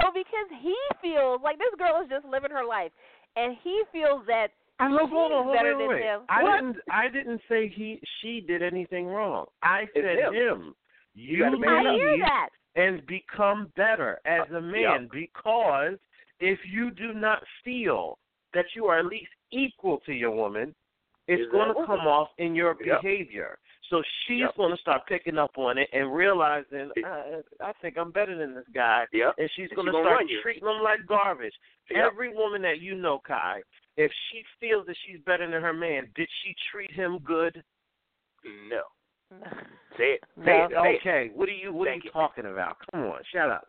So because he feels like this girl is just living her life, and he feels that I she's love hold on, hold better on, than wait. him. I What? didn't. I didn't say he. She did anything wrong. I It's said him. him. You You I hear that. and become better as a man because if you do not feel that you are at least equal to your woman, it's Is going to woman? come off in your Yep. behavior. So she's Yep. going to start picking up on it and realizing, It- uh, I think I'm better than this guy. Yep. And she's And going she to start treating him like garbage. Yep. Every woman that you know, Kai, if she feels that she's better than her man, did she treat him good? No. Say it. No. Say it. Say it. Okay, what are you what Thank are you you. talking about? Come on, shut up.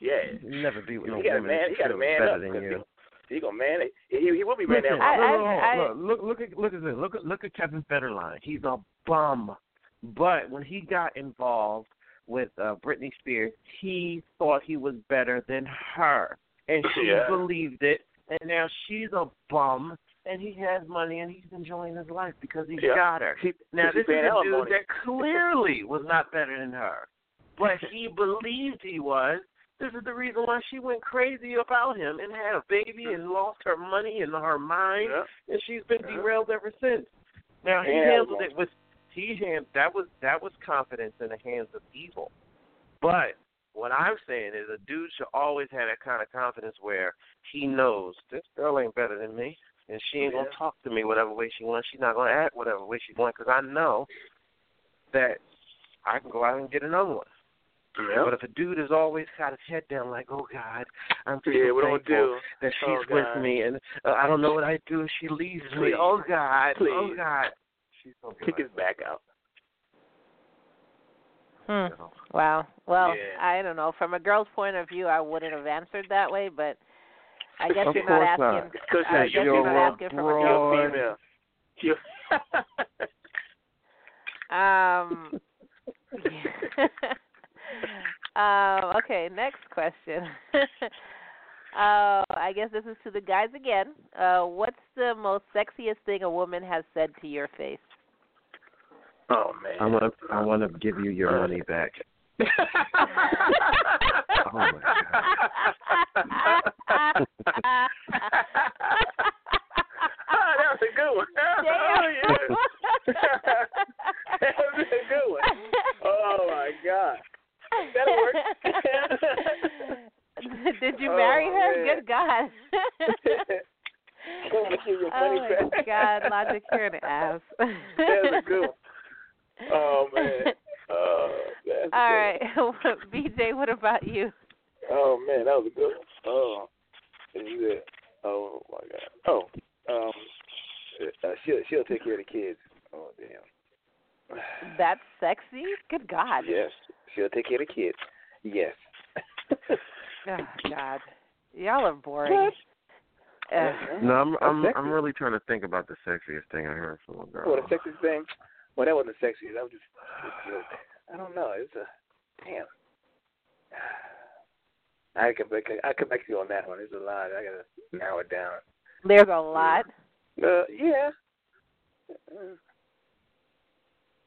Yeah. You never be with no You got a woman man- that you gotta feels man better up, than 'cause you. He gonna man. He he will be man Listen, down. look, look, look, look at look at this. Look at look at Kevin Federline. He's a bum, but when he got involved with uh, Britney Spears, he thought he was better than her, and she Yeah. believed it. And now she's a bum, and he has money, and he's enjoying his life because he Yeah. got her. He, Now this is a dude money. that clearly was not better than her, but he believed he was. This is the reason why she went crazy about him and had a baby and lost her money and her mind, Yeah. and she's been derailed ever since. Now he handled it with he hand that was that was confidence in the hands of evil. But what I'm saying is a dude should always have that kind of confidence where he knows this girl ain't better than me, and she ain't gonna talk to me whatever way she wants. She's not gonna act whatever way she wants because I know that I can go out and get another one. Yeah. But if a dude has always got his head down, like, oh God, I'm so Yeah, what do I thankful do? that she's Oh, with me, and uh, I don't know what I do if she leaves me. Oh God, oh God, she's gonna be Kick his back out. Hmm. Wow. Well, Yeah. I don't know. From a girl's point of view, I wouldn't have answered that way, but I guess Of you're not course not. asking. Because I guess you're you're not asking from a broad. girl's You're female. You're Um. um. Okay. Next question. uh, I guess this is to the guys again. Uh, what's the most sexiest thing a woman has said to your face? oh man. I want to, I want to give you your money back. Oh my Ah, that was a good one. Damn. that was a good one. Oh my god. That'll work. Did you marry Oh, her? man. Good God. I want to give your oh my. God, Logic, you're an ass. that was a good one. Oh man. Oh, that's a All good right, BJ, what about you? Oh man, that was a good one. Oh, this. Oh my god. Oh, um, uh, she'll she'll take care of the kids. Oh damn. That's sexy. Good God. Yes, she'll take care of the kids. Yes. Oh God, y'all are boring. Ugh. No, I'm I'm. I'm really trying to think about the sexiest thing I heard from a girl. Well, the sexiest thing. Well, that wasn't sexy. That was just. I don't know. It's a damn. I can I come back to you on that one. It's a lot. I gotta narrow it down. There's a lot. Uh, yeah.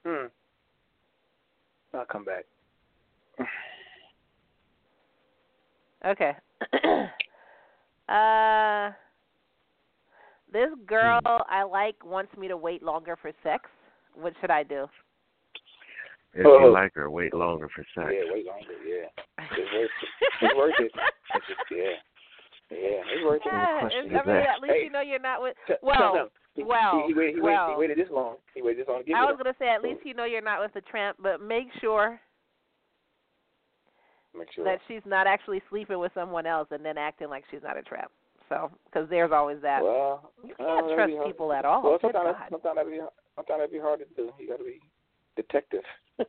Hmm. I'll come back. Okay. uh, this girl I like wants me to wait longer for sex. What should I do? If Oh. you like her, wait longer for sex. Yeah, wait longer. Yeah, it's worth it. It's worth it. It's just, yeah, yeah, it's worth it. Yeah, question it's- I mean, at least Hey. you know you're not with. Well, no, no. He, well, he, he, waited, he, well. waited, he waited this long. He waited this long to get I with was gonna say at least you know you're not with a tramp, but make sure. Make sure. that she's not actually sleeping with someone else and then acting like she's not a tramp. So, because there's always that. well, you uh, can't that'd trust people at all. Well, sometimes, sometimes that'd be, sometimes that'd be hard to do. You got to be detective.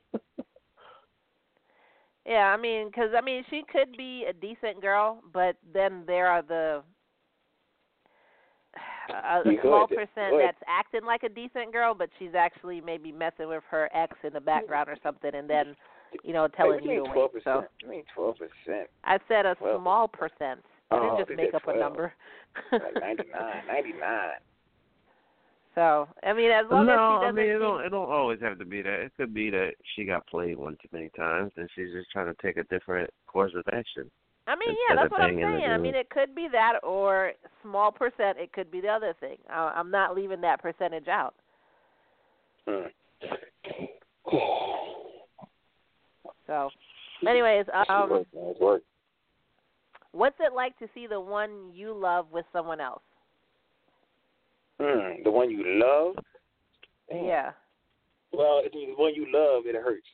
Yeah, I mean, because I mean, she could be a decent girl, but then there are the a, a small percent that's acting like a decent girl, but she's actually maybe messing with her ex in the background or something, and then you know telling hey, you to you mean wait. 12? So I mean twelve percent. I said a 12%. small percent. I didn't Oh, just make up a 12. number. Ninety nine, ninety nine. So I mean, as long no, as she I doesn't mean it don't it don't always have to be that. It could be that she got played one too many times and she's just trying to take a different course of action. I mean, yeah, that's what I'm saying. I mean, it could be that, or small percent. It could be the other thing. I, I'm not leaving that percentage out. So, anyways, um, Work, man, it's work. what's it like to see the one you love with someone else? Hmm. The one you love. Damn. Yeah. Well, if the one you love, it hurts.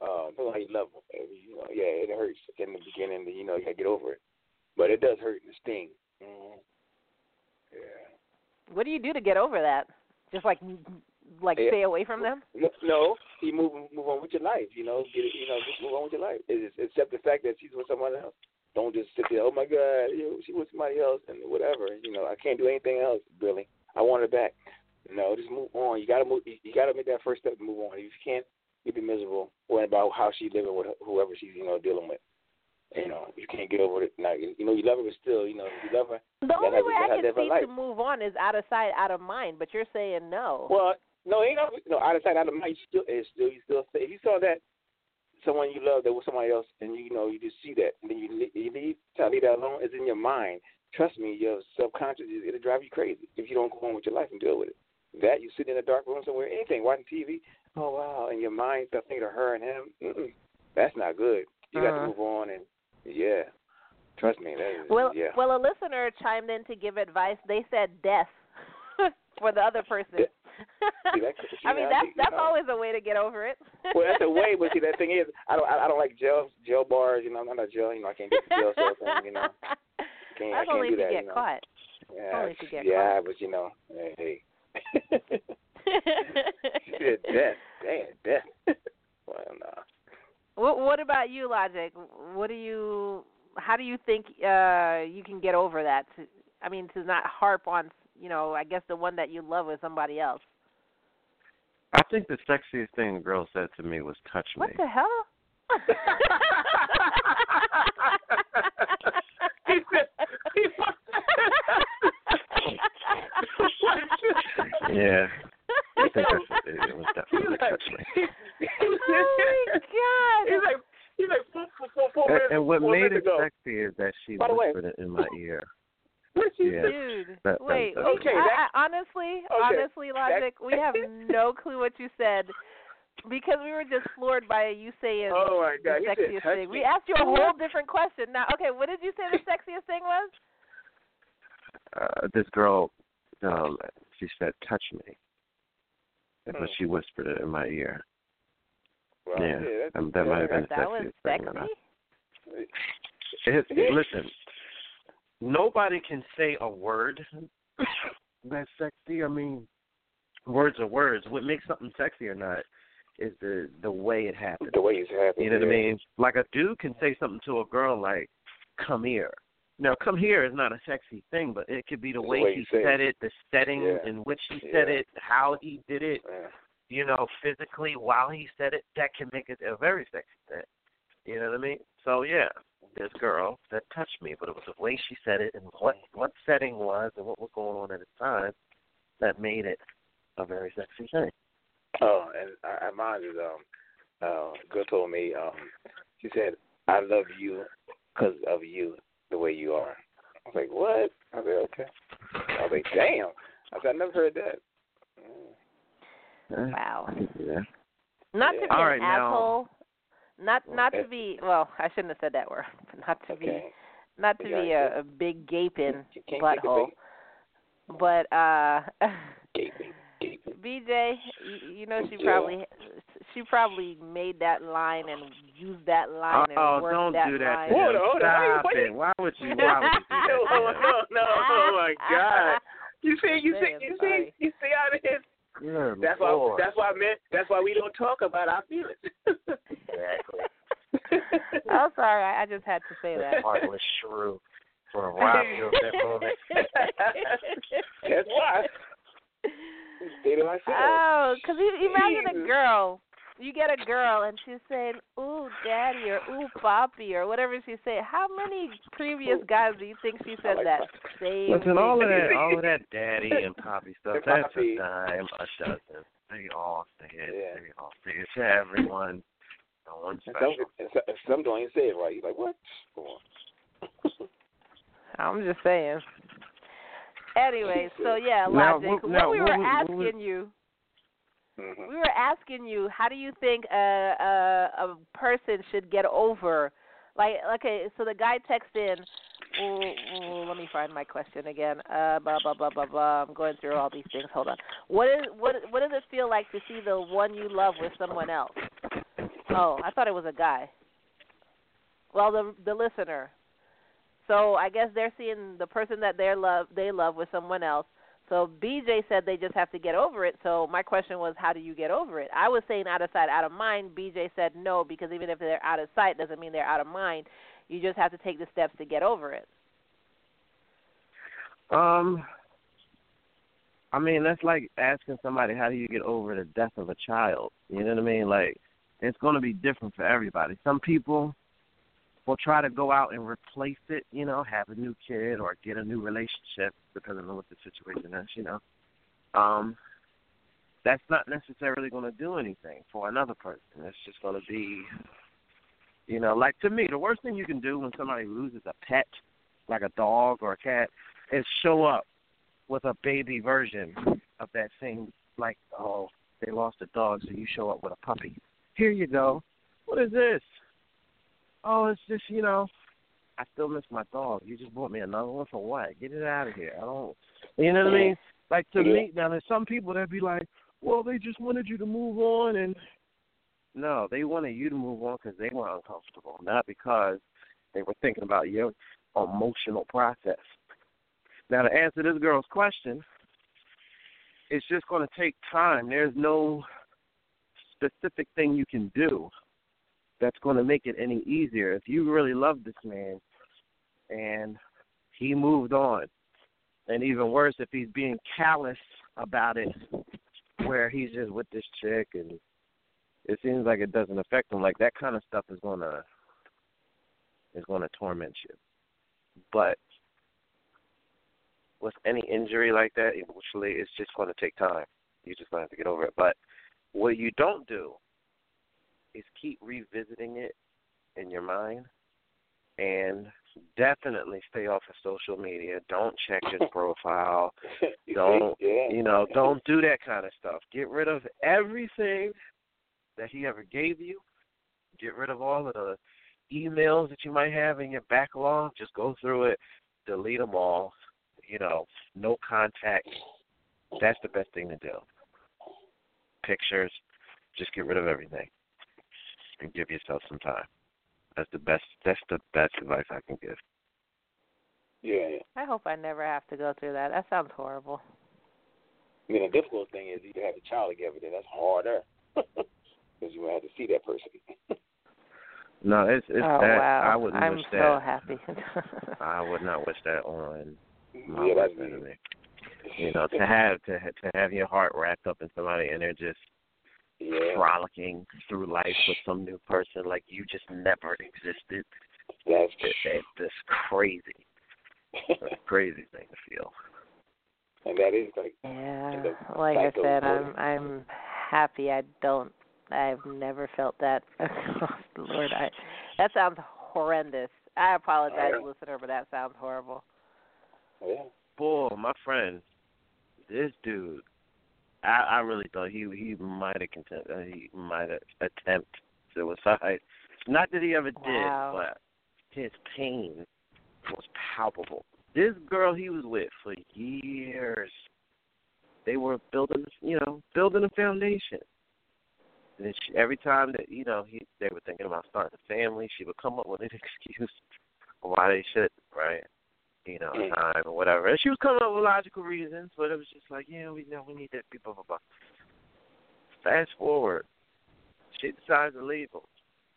Uh, depends how you love them. You know, yeah, it hurts in the beginning. You know, you gotta get over it. But it does hurt and sting. Mm. Yeah. What do you do to get over that? Just like, like Yeah. stay away from them? No, you move move on with your life. You know, get it, you know, just move on with your life. It's, accept the fact that she's with someone else. don't just sit there. Oh my God, you know, she was somebody else and whatever. You know, I can't do anything else, Billy. I want it back. No, just move on. You gotta move. You gotta make that first step to move on. If you can't, you'll be miserable worrying about how she's living with whoever she's you know dealing with. You know, you can't get over it. Now, you know, you love her, but still, you know, you love her. The only her, way I can see life. to move on is out of sight, out of mind. But you're saying no. Well, no, ain't no, no out of sight, out of mind. You still, it's still, you still. If you saw that someone you love that was somebody else, and you know, you just see that, and then you you leave, try to leave that alone. It's in your mind. Trust me, your subconscious it'll drive you crazy if you don't go on with your life and deal with it. That you sit in a dark room somewhere, anything, watching TV. Oh wow, and your mind start thinking of her and him. Mm-mm, that's not good. You got Uh-huh. to move on, and yeah, trust me. That is, Well, yeah. well, a listener chimed in to give advice. They said death for the other person. See, that- see, I mean, that's you that's know. always a way to get over it. well, that's a way, but see, that thing is, I don't, I, I don't like jail, jail bars. You know, I'm not a jail. You know, I can't get the jail cell thing. You know, can't, I That's can't only do if you get you know. caught. Yeah, only if you get yeah, caught. but you know, hey, hey. Shit, death, damn, death. well, nah. What What about you, Logic? What do you? How do you think uh you can get over that? To, I mean, to not harp on, you know, I guess the one that you love with somebody else. I think the sexiest thing a girl said to me was "touch me." What the hell? Yeah, I think that's what it, it was definitely touch me. oh my god! He's like, he's like four, four, four, four And, minutes, and what four made it ago. sexy is that she By the way- whispered it in my ear. What she Yeah. Dude, That- that- wait. that- Okay, I, I, honestly, okay, honestly, Logic, we have no clue what you said because we were just floored by you saying Oh my God, the he said, sexiest thing. me." We asked you a whole different question. Now, okay, what did you say the sexiest thing was? Uh, this girl, um, she said, "Touch me," and Hmm. but she whispered it in my ear. Well, yeah, that's- um, that might have been the That was sexiest thing. sexy. It, listen, nobody can say a word that's sexy. I mean, words are words. What makes something sexy or not is the the way it happens. The way it's happening. You know what I mean? Like a dude can say something to a girl like, "Come here." Now, "come here is not a sexy thing, but it could be the It's the way way he said it. the setting Yeah. in which he said Yeah. it, how he did it. Yeah. You know, physically while he said it, that can make it a very sexy thing. You know what I mean? So yeah, this girl that touched me, but it was the way she said it and what what setting was and what was going on at the time that made it a very sexy thing. Oh, and I, I mind you, um, uh, girl told me, um, she said, "I love you because of you, the way you are." I was like, "What?" I said, "Okay." I was like, "Damn!" I said, "I never heard that." Mm. Wow. I can. Not to be All an right, now- asshole. Not not to be well, I shouldn't have said that word. But not to be not to Yeah, be a, big gaping butthole. take But uh gaping, gaping. BJ, you, you know she probably she probably made that line and used that line Oh, and worked don't that do that line. to Hold on, hold on. Stop Why it. Why would you? Why would you do that? to no, no! Oh my God! You see, you see, you see, you see how it is. Good That's why. That's why I meant. That's why we don't talk about our feelings. Exactly. oh, sorry, I, I just had to say that. Heartless shrew for a rob you of that moment. That's why. Stay myself. Oh, because imagine a girl. You get a girl and she's saying, "Ooh, daddy," or "Ooh, papi," or whatever she said. How many previous guys do you think she said like that papi. same? Listen, all of that, all of that daddy and poppy stuff, And that's poppy. a dime a dozen. They all say it. Yeah. They all say it to everyone. No one And special. some, and some, and some don't even say it right. You're like, what? I'm just saying. Anyway, so yeah, Now, logic. what- now, what we were was- asking what was- you, Mhm. we were asking you, how do you think a a, a person should get over? Like, okay, so the guy texted in. Ooh, ooh, let me find my question again. Uh, blah blah blah blah blah. I'm going through all these things. Hold on. What is what? What does it feel like to see the one you love with someone else? Oh, I thought it was a guy. Well, the the listener. So I guess they're seeing the person that they love they love with someone else. So BJ said they just have to get over it. So my question was, how do you get over it? I was saying out of sight, out of mind. BJ said no because even if they're out of sight, doesn't mean they're out of mind. you just have to take the steps to get over it? Um, I mean, that's like asking somebody, how do you get over the death of a child? You know what I mean? Like, it's going to be different for everybody. Some people will try to go out and replace it, you know, have a new kid or get a new relationship, depending on what the situation is, you know. Um, that's not necessarily going to do anything for another person. It's just going to be, you know, like to me, the worst thing you can do when somebody loses a pet, like a dog or a cat, is show up with a baby version of that same, like, oh, they lost a dog, so you show up with a puppy. Here you go. What is this? Oh, it's just, you know, I still miss my dog. You just bought me another one for what? Get it out of here. I don't, you know what I mean? Like to me, now there's some people that be like, well, they just wanted you to move on, and no, they wanted you to move on because they were uncomfortable, not because they were thinking about your emotional process. Now, to answer this girl's question, it's just going to take time. There's no specific thing you can do that's going to make it any easier. If you really love this man and he moved on, and even worse, if he's being callous about it, where he's just with this chick and it seems like it doesn't affect him, like that kind of stuff is gonna is gonna torment you. But with any injury like that, emotionally, it's just going to take time. You're just going to have to get over it. But what you don't do is keep revisiting it in your mind and definitely stay off of social media. Don't check his profile. don't yeah. you know, don't do that kind of stuff. Get rid of everything that he ever gave you. Get rid of all of the emails that you might have in your backlog. Just go through it, delete them all. You know, no contact. That's the best thing to do. Pictures, just get rid of everything and give yourself some time. That's the best. That's the best advice I can give. Yeah, yeah. I hope I never have to go through that. That sounds horrible. I mean, the difficult thing is you have a child together. Then that's harder because you have to see that person. No, it's it's oh that. wow! I wouldn't wish that. I'm wish so that. happy. I would not wish that on my Yeah, worst enemy. You know, to have to to have your heart wrapped up in somebody and they're just yeah. frolicking through life with some new person like you just never existed. That's it, it, that's crazy. That's crazy thing to feel. and that is like Yeah, like I said, I'm I'm happy. I don't. I've never felt that. Lord, I that sounds horrendous. I apologize, Yeah. listener, but that sounds horrible. Yeah. Boy, my friend, this dude, I I really thought he he might have content, uh, he might have attempt suicide. Not that he ever did, Wow. but his pain was palpable. This girl he was with for years, they were building, you know, building a foundation. And she, every time that you know he they were thinking about starting a family, she would come up with an excuse why they should, right? You know, Mm. time or whatever. And she was coming up with logical reasons, but it was just like, yeah, we know we need that, blah blah blah. Fast forward, she decides to leave him.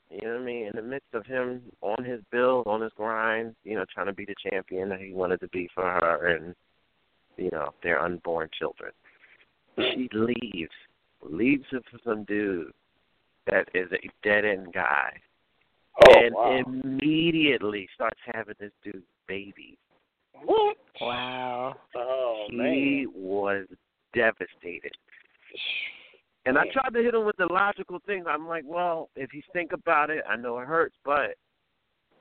You know what I mean? In the midst of him on his build, on his grind, you know, trying to be the champion that he wanted to be for her and, you know, their unborn children. She leaves. Leaves him for some dude that is a dead end guy. Oh and wow. immediately starts having this dude's babies. What? Wow. Oh man. he was devastated. And I tried to hit him with the logical thing. I'm like, well, if you think about it, I know it hurts, but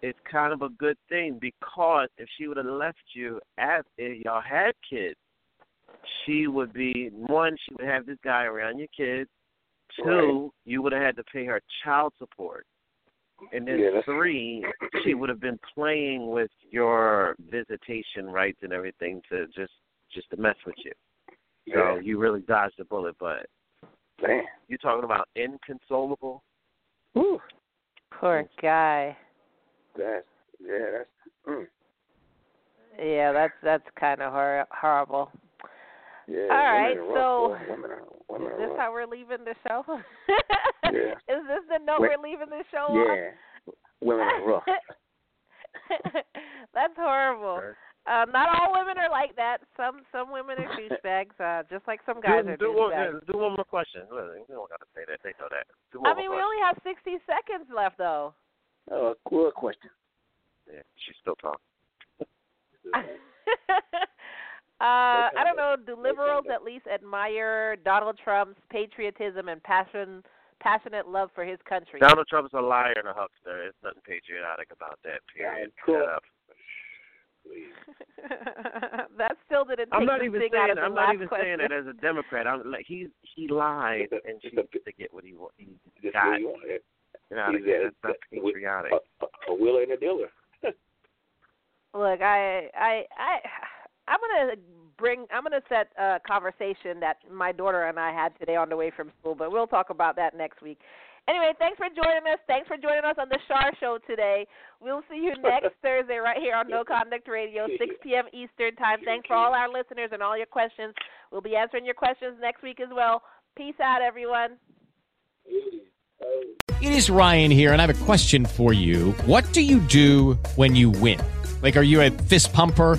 it's kind of a good thing because if she would have left you as if y'all had kids, she would be one, she would have this guy around your kids. Two, you would have had to pay her child support. And then Yeah, three, she would have been playing with your visitation rights and everything to just just to mess with you. So Yeah. you really dodged the bullet, but Man. you talking about inconsolable? Ooh, Poor guy. That's yeah. That's. Mm. Yeah, that's that's kind of hor- horrible. Yeah. All right, women are rough, so- boy. women are women Is this how we're leaving the show? Yeah. Is this the note Wait- we're leaving the show on? Yeah. Women are rough. That's horrible. Uh, not all women are like that. Some some women are douchebags, uh, just like some guys do, are do, one, douchebags. do one more question. Look, You don't got to say that. They know that. Do I one mean, we more only have 60 seconds left, though. Oh, cool question. question. Yeah, she's still talking. uh, I don't know. Do liberals at least admire Donald Trump's patriotism and passion, passionate love for his country? Donald Trump's a liar and a huckster. There's nothing patriotic about that. Period. Shut up. that still didn't take I'm not the even sting out saying of I'm not even question. saying it as a Democrat. I'm like he he lied and cheated to get what he wa- he Just got. what you want. You know, He's a- that's not patriotic. A, a wheeler and a dealer. Look, I, I, I, I'm gonna bring. I'm gonna set a conversation that my daughter and I had today on the way from school, but we'll talk about that next week. Anyway, thanks for joining us. Thanks for joining us on the Shar Show today. We'll see you next Thursday right here on No Conduct Radio, 6 p.m. Eastern Time. Thanks for all our listeners and all your questions. We'll be answering your questions next week as well. Peace out, everyone. It is Ryan here, and I have a question for you. What do you do when you win? Like, are you a fist pumper?